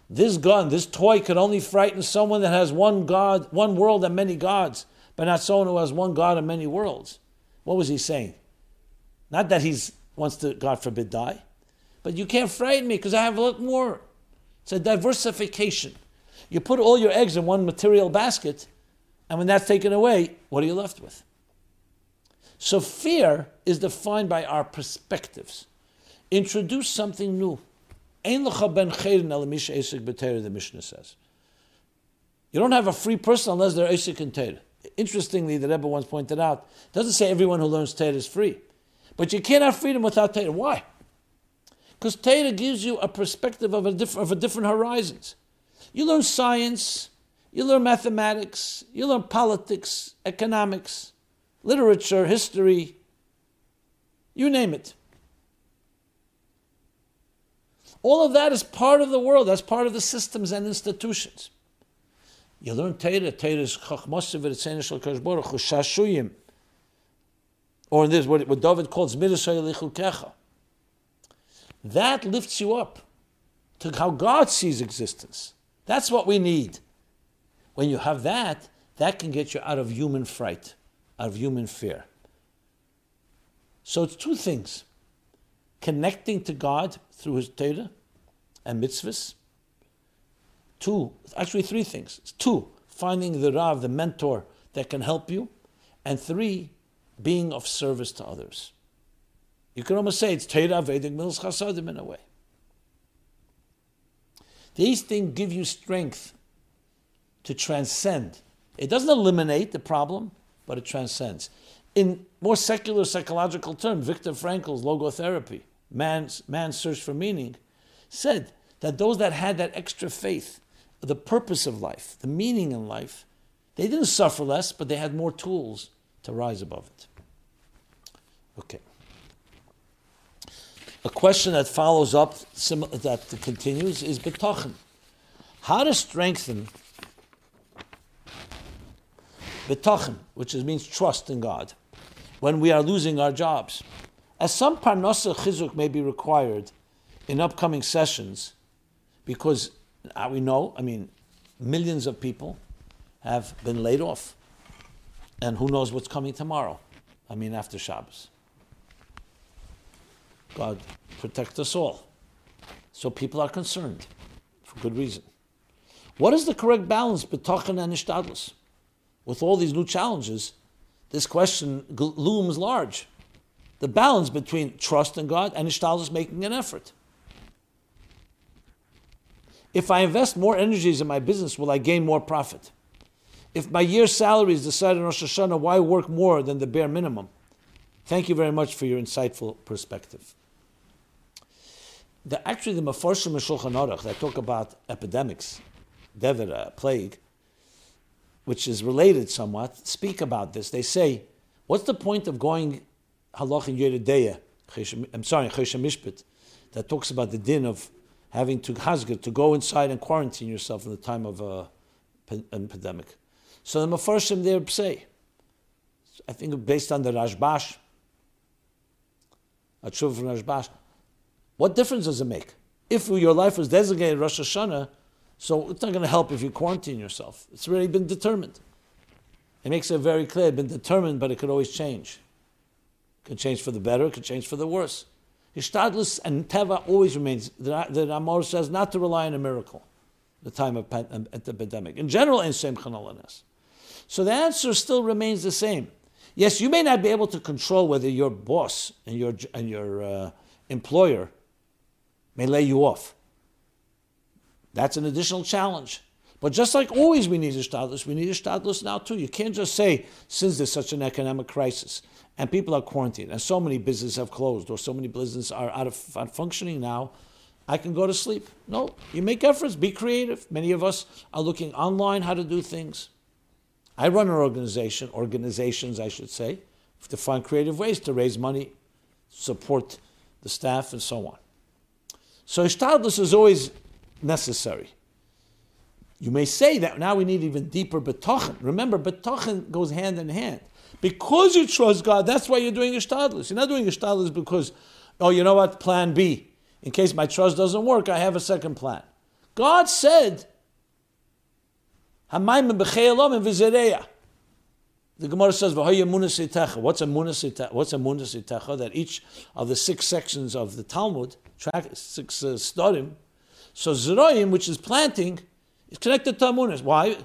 this gun, this toy can only frighten someone that has one God, one world and many gods, but not someone who has one God and many worlds. What was he saying? Not that he wants to, God forbid, die. But you can't frighten me because I have a lot more. It's a diversification. You put all your eggs in one material basket, and when that's taken away, what are you left with? So fear is defined by our perspectives. Introduce something new. The Mishnah says. You don't have a free person unless they're Esik Torah. Interestingly, the Rebbe once pointed out, doesn't say everyone who learns Torah is free. But you can't have freedom without Torah. Why? Because Torah gives you a perspective of a, diff- of a different horizons. You learn science, you learn mathematics, you learn politics, economics, literature, history, you name it. All of that is part of the world, that's part of the systems and institutions. You learn Torah, Torah is Chachmosiv Shashuyim. Or in this, what, what David calls Midas Kecha. That lifts you up to how God sees existence. That's what we need. When you have that, that can get you out of human fright, out of human fear. So it's two things connecting to God through His Torah and mitzvahs. Two, actually, three things. Two, finding the Rav, the mentor that can help you. And three, being of service to others. You can almost say it's Torah Vedic Milos in a way. These things give you strength to transcend. It doesn't eliminate the problem, but it transcends. In more secular psychological terms, Viktor Frankl's logotherapy, man's, man's search for meaning, said that those that had that extra faith, the purpose of life, the meaning in life, they didn't suffer less, but they had more tools to rise above it. Okay. A question that follows up, that continues, is betochen. How to strengthen betochen, which means trust in God, when we are losing our jobs. As some parnasa chizuk may be required in upcoming sessions, because uh, we know, I mean, millions of people have been laid off. And who knows what's coming tomorrow? I mean, after Shabbos. God protect us all. So people are concerned for good reason. What is the correct balance betachin and ishtadlus? With all these new challenges, this question looms large. The balance between trust in God and ishtadlus making an effort. If I invest more energies in my business, will I gain more profit? If my year's salary is decided on Rosh Hashanah, why work more than the bare minimum? Thank you very much for your insightful perspective. The, actually, the Mefarshim and Shulchan Aruch that talk about epidemics, devira, uh, plague, which is related somewhat, speak about this. They say, what's the point of going halach in Yoreh De'ah, I'm sorry, Choshen Mishpat, that talks about the din of having to hasgir, to go inside and quarantine yourself in the time of uh, a pandemic. So the Mefarshim there say, I think based on the Rashbash, a from Rashbash, what difference does it make? If your life was designated Rosh Hashanah, so it's not going to help if you quarantine yourself. It's already been determined. It makes it very clear, been determined, but it could always change. Could change for the better, could change for the worse. Hishtadlus and Teva always remains, the, Ramor says, not to rely on a miracle the time of um, the epidemic. In general, in same Shem So the answer still remains the same. Yes, you may not be able to control whether your boss and your, and your uh, employer may lay you off. That's an additional challenge. But just like always we need a ishtadlus, we need a ishtadlus now too. You can't just say, since there's such an economic crisis and people are quarantined and so many businesses have closed or so many businesses are out of functioning now, I can go to sleep. No, you make efforts, be creative. Many of us are looking online how to do things. I run an organization, organizations I should say, to find creative ways to raise money, support the staff, and so on. So ishtadlus is always necessary. You may say that now we need even deeper betochen. Remember, betochen goes hand in hand. Because you trust God, that's why you're doing ishtadlus. You're not doing ishtadlus because, oh, you know what, plan B. In case my trust doesn't work, I have a second plan. God said. The Gemara says, What's a munasitecha? What's a munasitecha? That each of the six sections of the Talmud, six uh, storim, so Zeroim, which is planting, is connected to Amunas. Why?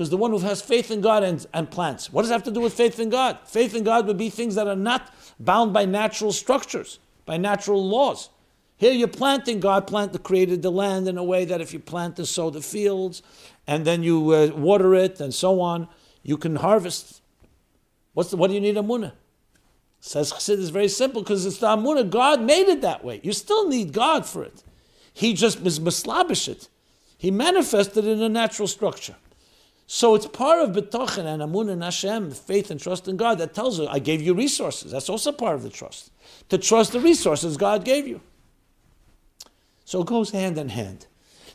Because the one who has faith in God and, and plants. What does that have to do with faith in God? Faith in God would be things that are not bound by natural structures, by natural laws. Here you're planting, God planted, created the land in a way that if you plant and sow the fields, and then you uh, water it and so on, you can harvest What's the, what do you need Amunah? Says Chassidus very simple because it's the Amunah. God made it that way. You still need God for it. He just was mislabish it. He manifested in a natural structure. So it's part of B'tochen and Amun and Hashem, faith and trust in God, that tells you, I gave you resources. That's also part of the trust. To trust the resources God gave you. So it goes hand in hand.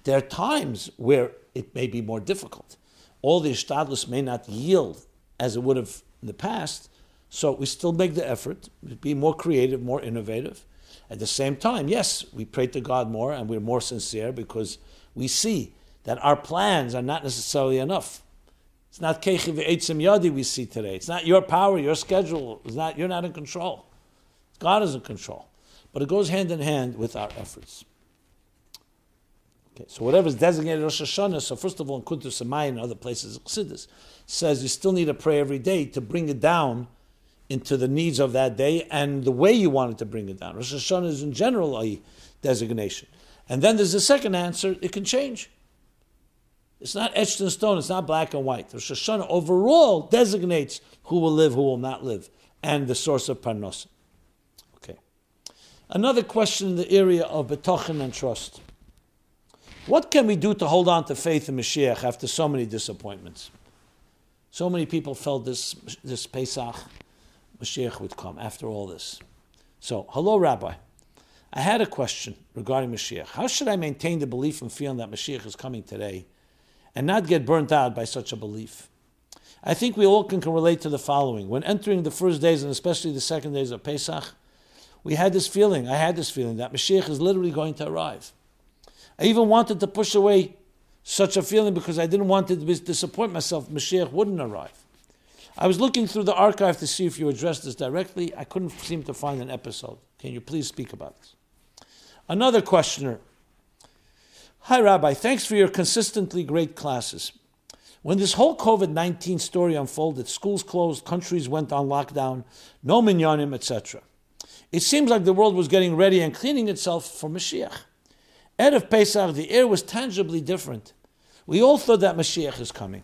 There are times where it may be more difficult. All the ishtadlus may not yield as it would have in the past. So we still make the effort, be more creative, more innovative. At the same time, yes, we pray to God more and we're more sincere because we see that our plans are not necessarily enough. It's not kechi v'etzim yadi we see today. It's not your power, your schedule. It's not, you're not in control. God is in control. But it goes hand in hand with our efforts. Okay, so whatever is designated Rosh Hashanah, so first of all, in Kuntus Samay and other places, Chassidus, says you still need to pray every day to bring it down into the needs of that day and the way you wanted to bring it down. Rosh Hashanah is in general a designation. And then there's a second answer, it can change. It's not etched in stone, it's not black and white. Rosh Hashanah overall designates who will live, who will not live, and the source of parnos. Okay. Another question in the area of betochen and trust. What can we do to hold on to faith in Mashiach after so many disappointments? So many people felt this, this Pesach, Mashiach would come after all this. So, hello, Rabbi. I had a question regarding Mashiach. How should I maintain the belief and feeling that Mashiach is coming today and not get burnt out by such a belief? I think we all can, can relate to the following. When entering the first days and especially the second days of Pesach, we had this feeling, I had this feeling that Mashiach is literally going to arrive. I even wanted to push away such a feeling because I didn't want to disappoint myself. Mashiach wouldn't arrive. I was looking through the archive to see if you addressed this directly. I couldn't seem to find an episode. Can you please speak about this? Another questioner. Hi, Rabbi. Thanks for your consistently great classes. When this whole COVID 19 story unfolded, schools closed, countries went on lockdown, no minyanim, etc. It seems like the world was getting ready and cleaning itself for Mashiach. Erev Pesach, the air was tangibly different. We all thought that Mashiach is coming.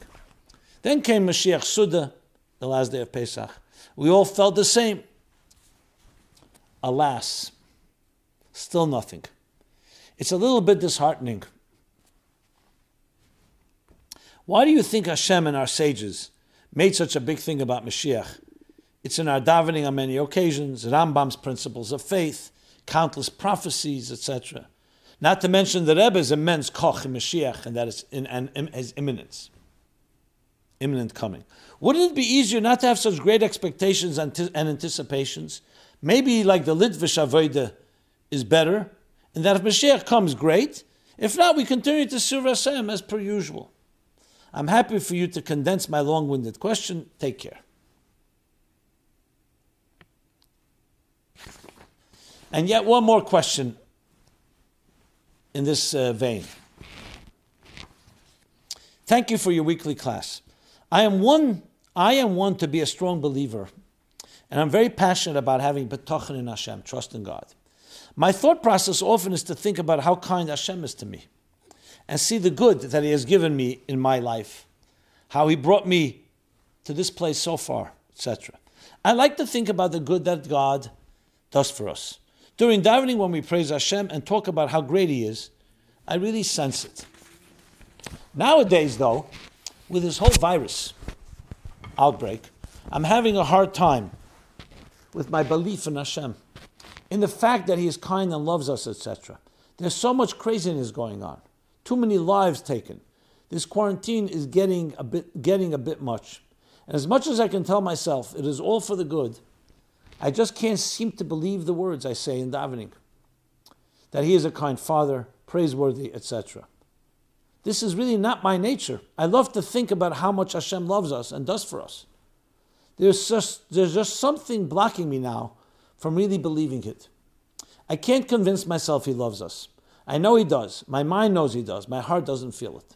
Then came Mashiach Suda, the last day of Pesach. We all felt the same. Alas, still nothing. It's a little bit disheartening. Why do you think Hashem and our sages made such a big thing about Mashiach? It's in our davening on many occasions, Rambam's principles of faith, countless prophecies, etc. Not to mention the Rebbe's immense koch in Mashiach and that is in, his imminence, imminent coming. Wouldn't it be easier not to have such great expectations and, and anticipations? Maybe like the Litvish Avodah is better, and that if Mashiach comes, great. If not, we continue to serve Hashem as per usual. I'm happy for you to condense my long winded question. Take care. And yet, one more question in this uh, vein. Thank you for your weekly class. I am one. I am one to be a strong believer, and I'm very passionate about having betachin in Hashem, trust in God. My thought process often is to think about how kind Hashem is to me, and see the good that He has given me in my life, how He brought me to this place so far, etc. I like to think about the good that God does for us. During davening, when we praise Hashem and talk about how great He is, I really sense it. Nowadays, though, with this whole virus outbreak, I'm having a hard time with my belief in Hashem, in the fact that He is kind and loves us, etc. There's so much craziness going on, too many lives taken. This quarantine is getting a bit, getting a bit much. And as much as I can tell myself it is all for the good, I just can't seem to believe the words I say in davening that He is a kind Father, praiseworthy, etc. This is really not my nature. I love to think about how much Hashem loves us and does for us. There's just, there's just something blocking me now from really believing it. I can't convince myself He loves us. I know He does. My mind knows He does. My heart doesn't feel it.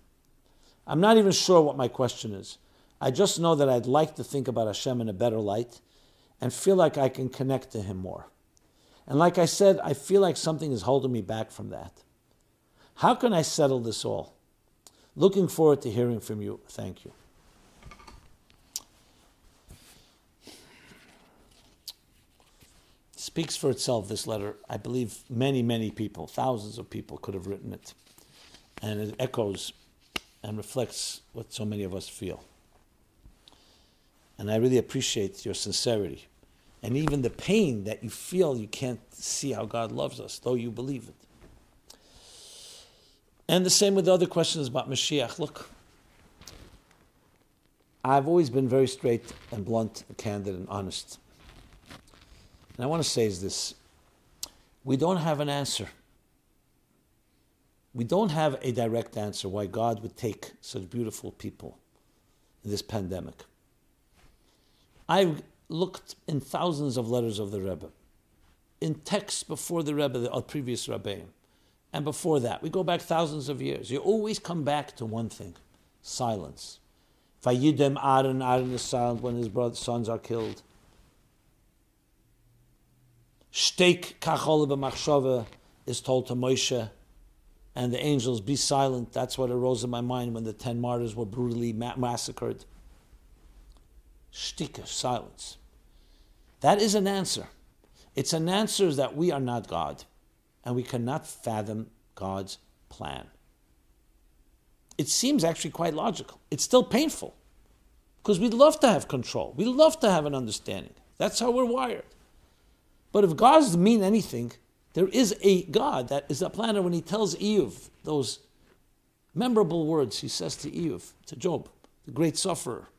I'm not even sure what my question is. I just know that I'd like to think about Hashem in a better light and feel like I can connect to Him more. And like I said, I feel like something is holding me back from that. How can I settle this all? Looking forward to hearing from you. Thank you. Speaks for itself, this letter. I believe many, many people, thousands of people could have written it. And it echoes and reflects what so many of us feel. And I really appreciate your sincerity. And even the pain that you feel, you can't see how God loves us, though you believe it. And the same with the other questions about Mashiach. Look, I've always been very straight and blunt, and candid, and honest. And I want to say is this we don't have an answer. We don't have a direct answer why God would take such beautiful people in this pandemic. I've looked in thousands of letters of the Rebbe, in texts before the Rebbe, the previous Rebbeim, and before that. We go back thousands of years. You always come back to one thing silence. Vayidem Aaron, Aaron is silent when his brothers, sons are killed. Steak kachol b'machshava is told to Moshe. and the angels, be silent. That's what arose in my mind when the ten martyrs were brutally ma- massacred. Shtika, silence. That is an answer. It's an answer that we are not God, and we cannot fathom God's plan. It seems actually quite logical. It's still painful because we love to have control. We love to have an understanding. That's how we're wired. But if gods mean anything, there is a God that is a planner when he tells Iyov those memorable words he says to Iyov, to Job, the great sufferer.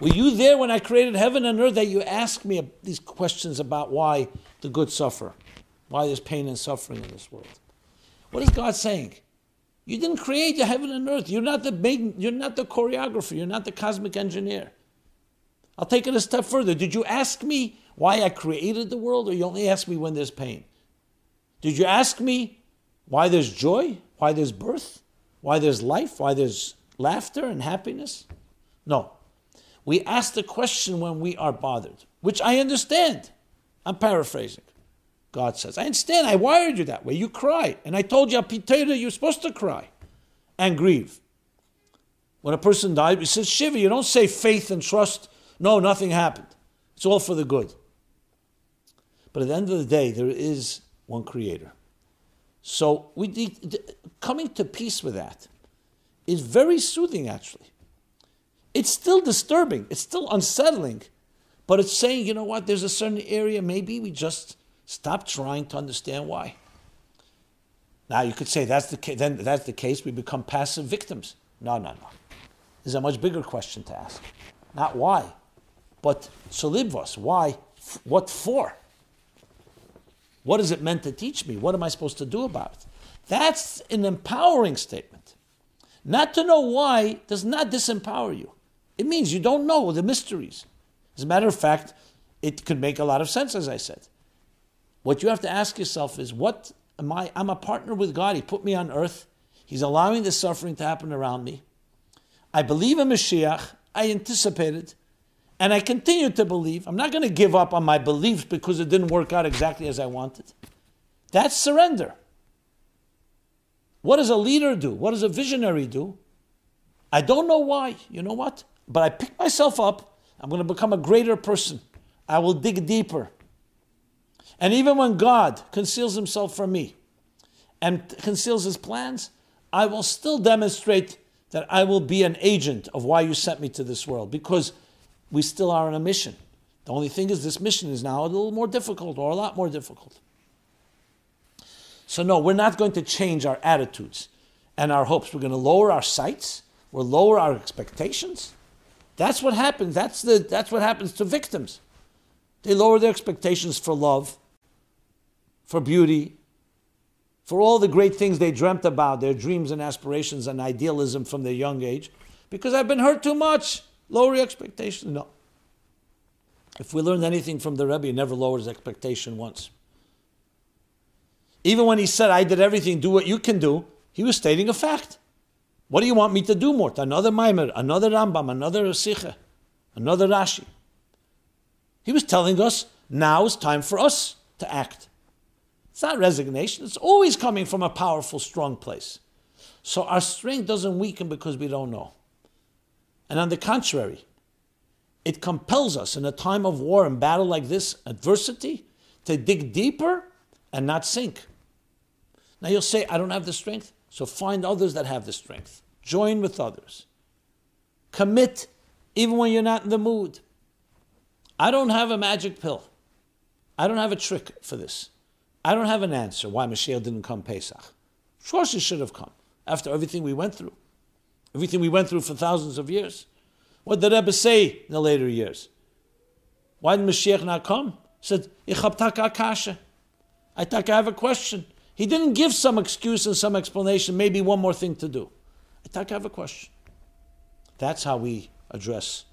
Were you there when I created heaven and earth that you asked me these questions about why the good suffer? Why there's pain and suffering in this world? What is God saying? You didn't create the heaven and earth. You're not the big, you're not the choreographer, you're not the cosmic engineer. I'll take it a step further. Did you ask me why I created the world, or you only ask me when there's pain? Did you ask me why there's joy, why there's birth, why there's life, why there's laughter and happiness? No. We ask the question when we are bothered, which I understand. I'm paraphrasing. God says, I understand, I wired you that way. You cry. And I told you, Peter, you're supposed to cry and grieve. When a person died, we said, Shiva, you don't say faith and trust. No, nothing happened. It's all for the good. But at the end of the day, there is one creator. So we coming to peace with that is very soothing, actually. It's still disturbing, it's still unsettling, but it's saying, you know what, there's a certain area, maybe we just Stop trying to understand why. Now you could say that's the case, then that's the case. We become passive victims. No, no, no. There's a much bigger question to ask. Not why, but solibvos. Why? What for? What is it meant to teach me? What am I supposed to do about it? That's an empowering statement. Not to know why does not disempower you. It means you don't know the mysteries. As a matter of fact, it could make a lot of sense, as I said. What you have to ask yourself is, what am I? I'm a partner with God. He put me on earth. He's allowing the suffering to happen around me. I believe in Mashiach. I anticipated. And I continue to believe. I'm not going to give up on my beliefs because it didn't work out exactly as I wanted. That's surrender. What does a leader do? What does a visionary do? I don't know why. You know what? But I pick myself up. I'm going to become a greater person. I will dig deeper. And even when God conceals himself from me and conceals his plans, I will still demonstrate that I will be an agent of why you sent me to this world because we still are on a mission. The only thing is, this mission is now a little more difficult or a lot more difficult. So, no, we're not going to change our attitudes and our hopes. We're going to lower our sights, we'll lower our expectations. That's what happens. That's, the, that's what happens to victims. They lower their expectations for love for beauty, for all the great things they dreamt about, their dreams and aspirations and idealism from their young age, because I've been hurt too much. Lower your expectations. No. If we learned anything from the Rebbe, he never lowered his expectation once. Even when he said, I did everything, do what you can do, he was stating a fact. What do you want me to do more? Another Maimer, another Rambam, another Sikha, another Rashi. He was telling us, now is time for us to act. It's not resignation, it's always coming from a powerful, strong place. So our strength doesn't weaken because we don't know. And on the contrary, it compels us in a time of war and battle like this, adversity, to dig deeper and not sink. Now you'll say, I don't have the strength. So find others that have the strength. Join with others. Commit even when you're not in the mood. I don't have a magic pill. I don't have a trick for this. I don't have an answer why Mashiach didn't come Pesach. Of course, he should have come after everything we went through, everything we went through for thousands of years. What did Rebbe say in the later years? Why did Mashiach not come? He said. I think I have a question. He didn't give some excuse and some explanation, maybe one more thing to do. I think I have a question. That's how we address.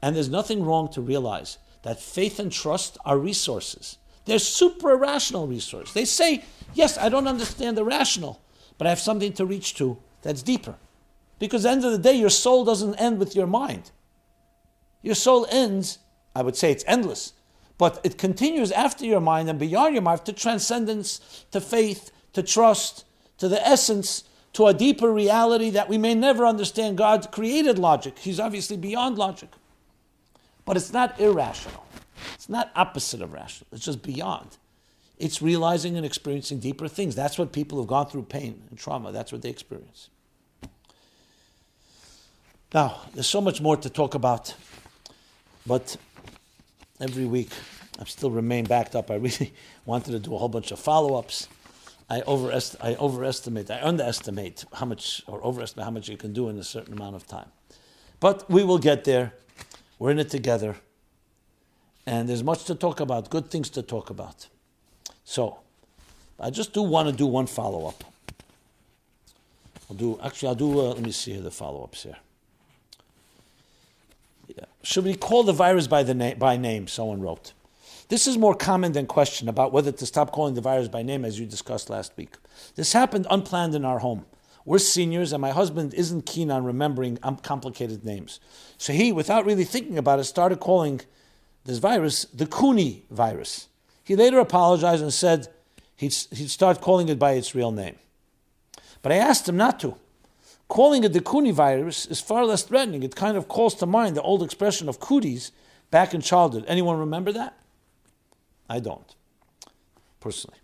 And there's nothing wrong to realize that faith and trust are resources. They're super rational resources. They say, yes, I don't understand the rational, but I have something to reach to that's deeper. Because at the end of the day, your soul doesn't end with your mind. Your soul ends, I would say it's endless, but it continues after your mind and beyond your mind to transcendence, to faith, to trust, to the essence, to a deeper reality that we may never understand God's created logic. He's obviously beyond logic. But it's not irrational. It's not opposite of rational. It's just beyond. It's realizing and experiencing deeper things. That's what people who've gone through pain and trauma, that's what they experience. Now, there's so much more to talk about, but every week I still remain backed up. I really wanted to do a whole bunch of follow ups. I, overest- I overestimate, I underestimate how much, or overestimate how much you can do in a certain amount of time. But we will get there. We're in it together. And there's much to talk about, good things to talk about. So, I just do want to do one follow up. I'll do, actually, I'll do, uh, let me see here the follow ups here. Should we call the virus by, the na- by name? Someone wrote. This is more common than question about whether to stop calling the virus by name, as you discussed last week. This happened unplanned in our home. We're seniors, and my husband isn't keen on remembering um, complicated names. So he, without really thinking about it, started calling this virus the Cooney virus. He later apologized and said he'd, he'd start calling it by its real name. But I asked him not to. Calling it the Kuni virus is far less threatening. It kind of calls to mind the old expression of cooties back in childhood. Anyone remember that? I don't, personally.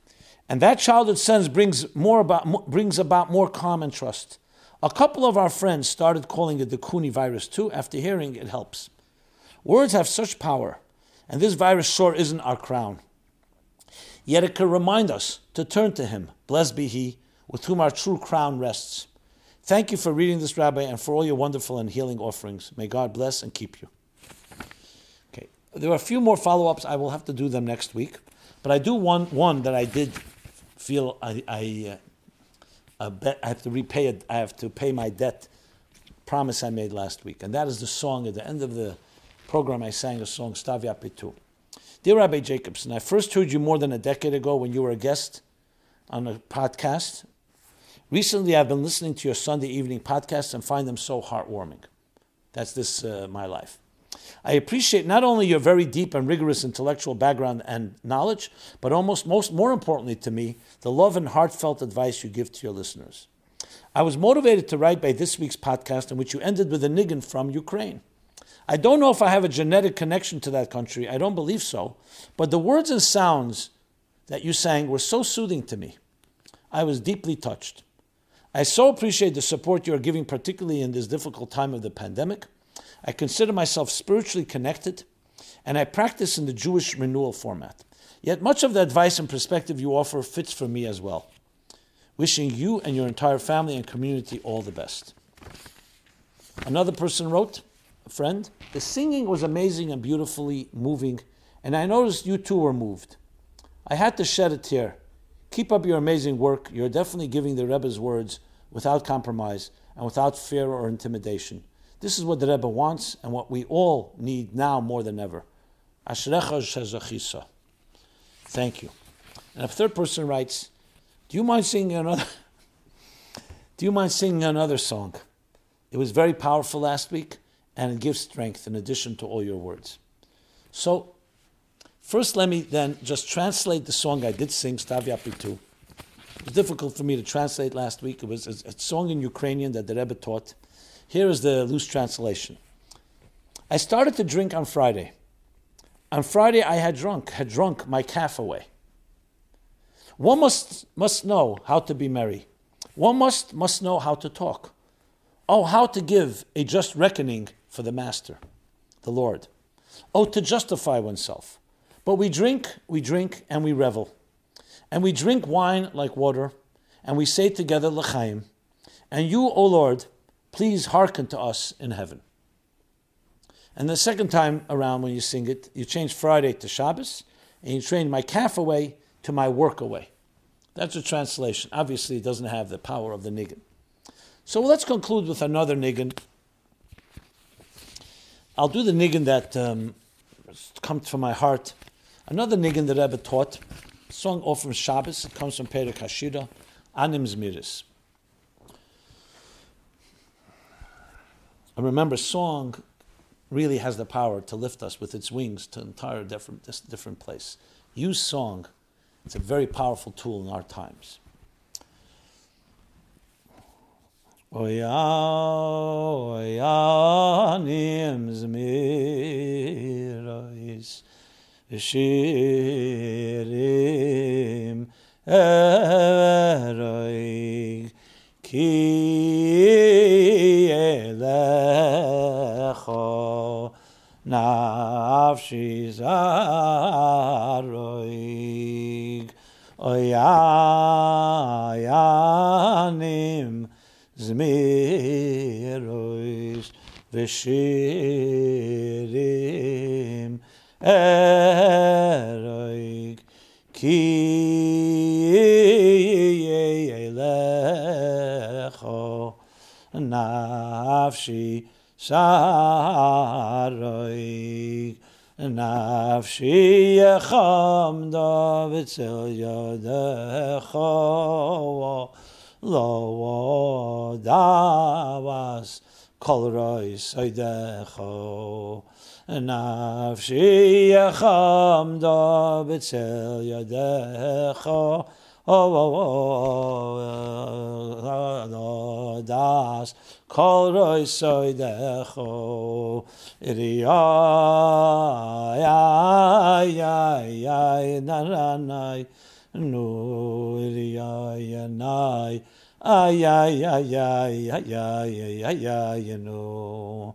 And that childhood sense brings, more about, brings about more calm and trust. A couple of our friends started calling it the Kuni virus too. After hearing it helps. Words have such power, and this virus sure isn't our crown. Yet it can remind us to turn to Him, blessed be He, with whom our true crown rests. Thank you for reading this, Rabbi, and for all your wonderful and healing offerings. May God bless and keep you. Okay, there are a few more follow ups. I will have to do them next week, but I do one one that I did feel I I, uh, I have to repay it. I have to pay my debt promise I made last week, and that is the song at the end of the program. I sang a song, Stavia Pitu. Dear Rabbi Jacobson, I first heard you more than a decade ago when you were a guest on a podcast Recently, I've been listening to your Sunday evening podcasts and find them so heartwarming. That's this, uh, my life. I appreciate not only your very deep and rigorous intellectual background and knowledge, but almost most more importantly to me, the love and heartfelt advice you give to your listeners. I was motivated to write by this week's podcast, in which you ended with a niggun from Ukraine. I don't know if I have a genetic connection to that country. I don't believe so. But the words and sounds that you sang were so soothing to me. I was deeply touched. I so appreciate the support you are giving, particularly in this difficult time of the pandemic. I consider myself spiritually connected, and I practice in the Jewish renewal format. Yet much of the advice and perspective you offer fits for me as well. Wishing you and your entire family and community all the best. Another person wrote, a friend, the singing was amazing and beautifully moving, and I noticed you too were moved. I had to shed a tear Keep up your amazing work. You're definitely giving the Rebbe's words without compromise and without fear or intimidation. This is what the Rebbe wants and what we all need now more than ever. Ashrecha Thank you. And a third person writes, Do you mind singing another? Do you mind singing another song? It was very powerful last week and it gives strength in addition to all your words. So First, let me then just translate the song I did sing, Stavia Pitu. It was difficult for me to translate last week. It was a, song in Ukrainian that the Rebbe taught. Here is the loose translation. I started to drink on Friday. On Friday, I had drunk, had drunk my calf away. One must, must know how to be merry. One must, must know how to talk. Oh, how to give a just reckoning for the Master, the Lord. Oh, to justify oneself. But we drink, we drink, and we revel. And we drink wine like water, and we say together, L'chaim. And you, O Lord, please hearken to us in heaven. And the second time around when you sing it, you change Friday to Shabbos, and you train my calf away to my work away. That's a translation. Obviously, it doesn't have the power of the niggun. So let's conclude with another niggun. I'll do the niggun that um, comes from my heart. Another niggun the Rebbe taught, song off from Shabbos, it comes from Perek Hashira, Anim Zmiris. And remember, song really has the power to lift us with its wings to an entire different, different place. Use song. It's a very powerful tool in our times. Oyanim zmirois shirim eroig ki elecho nafshi zaroig o ya yanim zmirois eroig ki elecho nafshi saroig nafshi yechamda v'tzel yadecho lo davas kol roi soidecho yachamda b'tzel yadecho oh das kol roi soidecho iriya ya ya ya na na na no ya nai ay ay ay ay ay ay ay ay no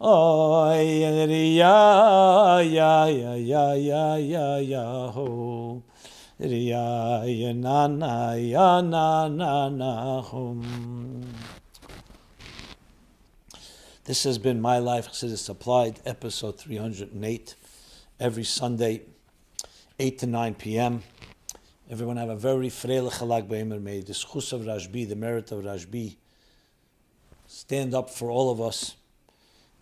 This has been My Life Chassidus Applied, episode 308, every Sunday, 8 to 9 p.m. Everyone have a very freilich halag BaOmer. May the schus of Rashbi, the merit of Rashbi, stand up for all of us,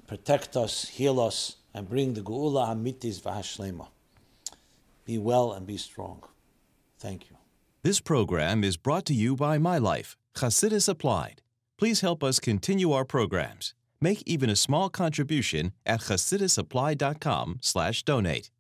protect us, heal us, and bring the geula hamitis v'hashlema. Be well and be strong. Thank you. This program is brought to you by My Life, Chassidus Applied. Please help us continue our programs. Make even a small contribution at chassidusapplied.com slash donate.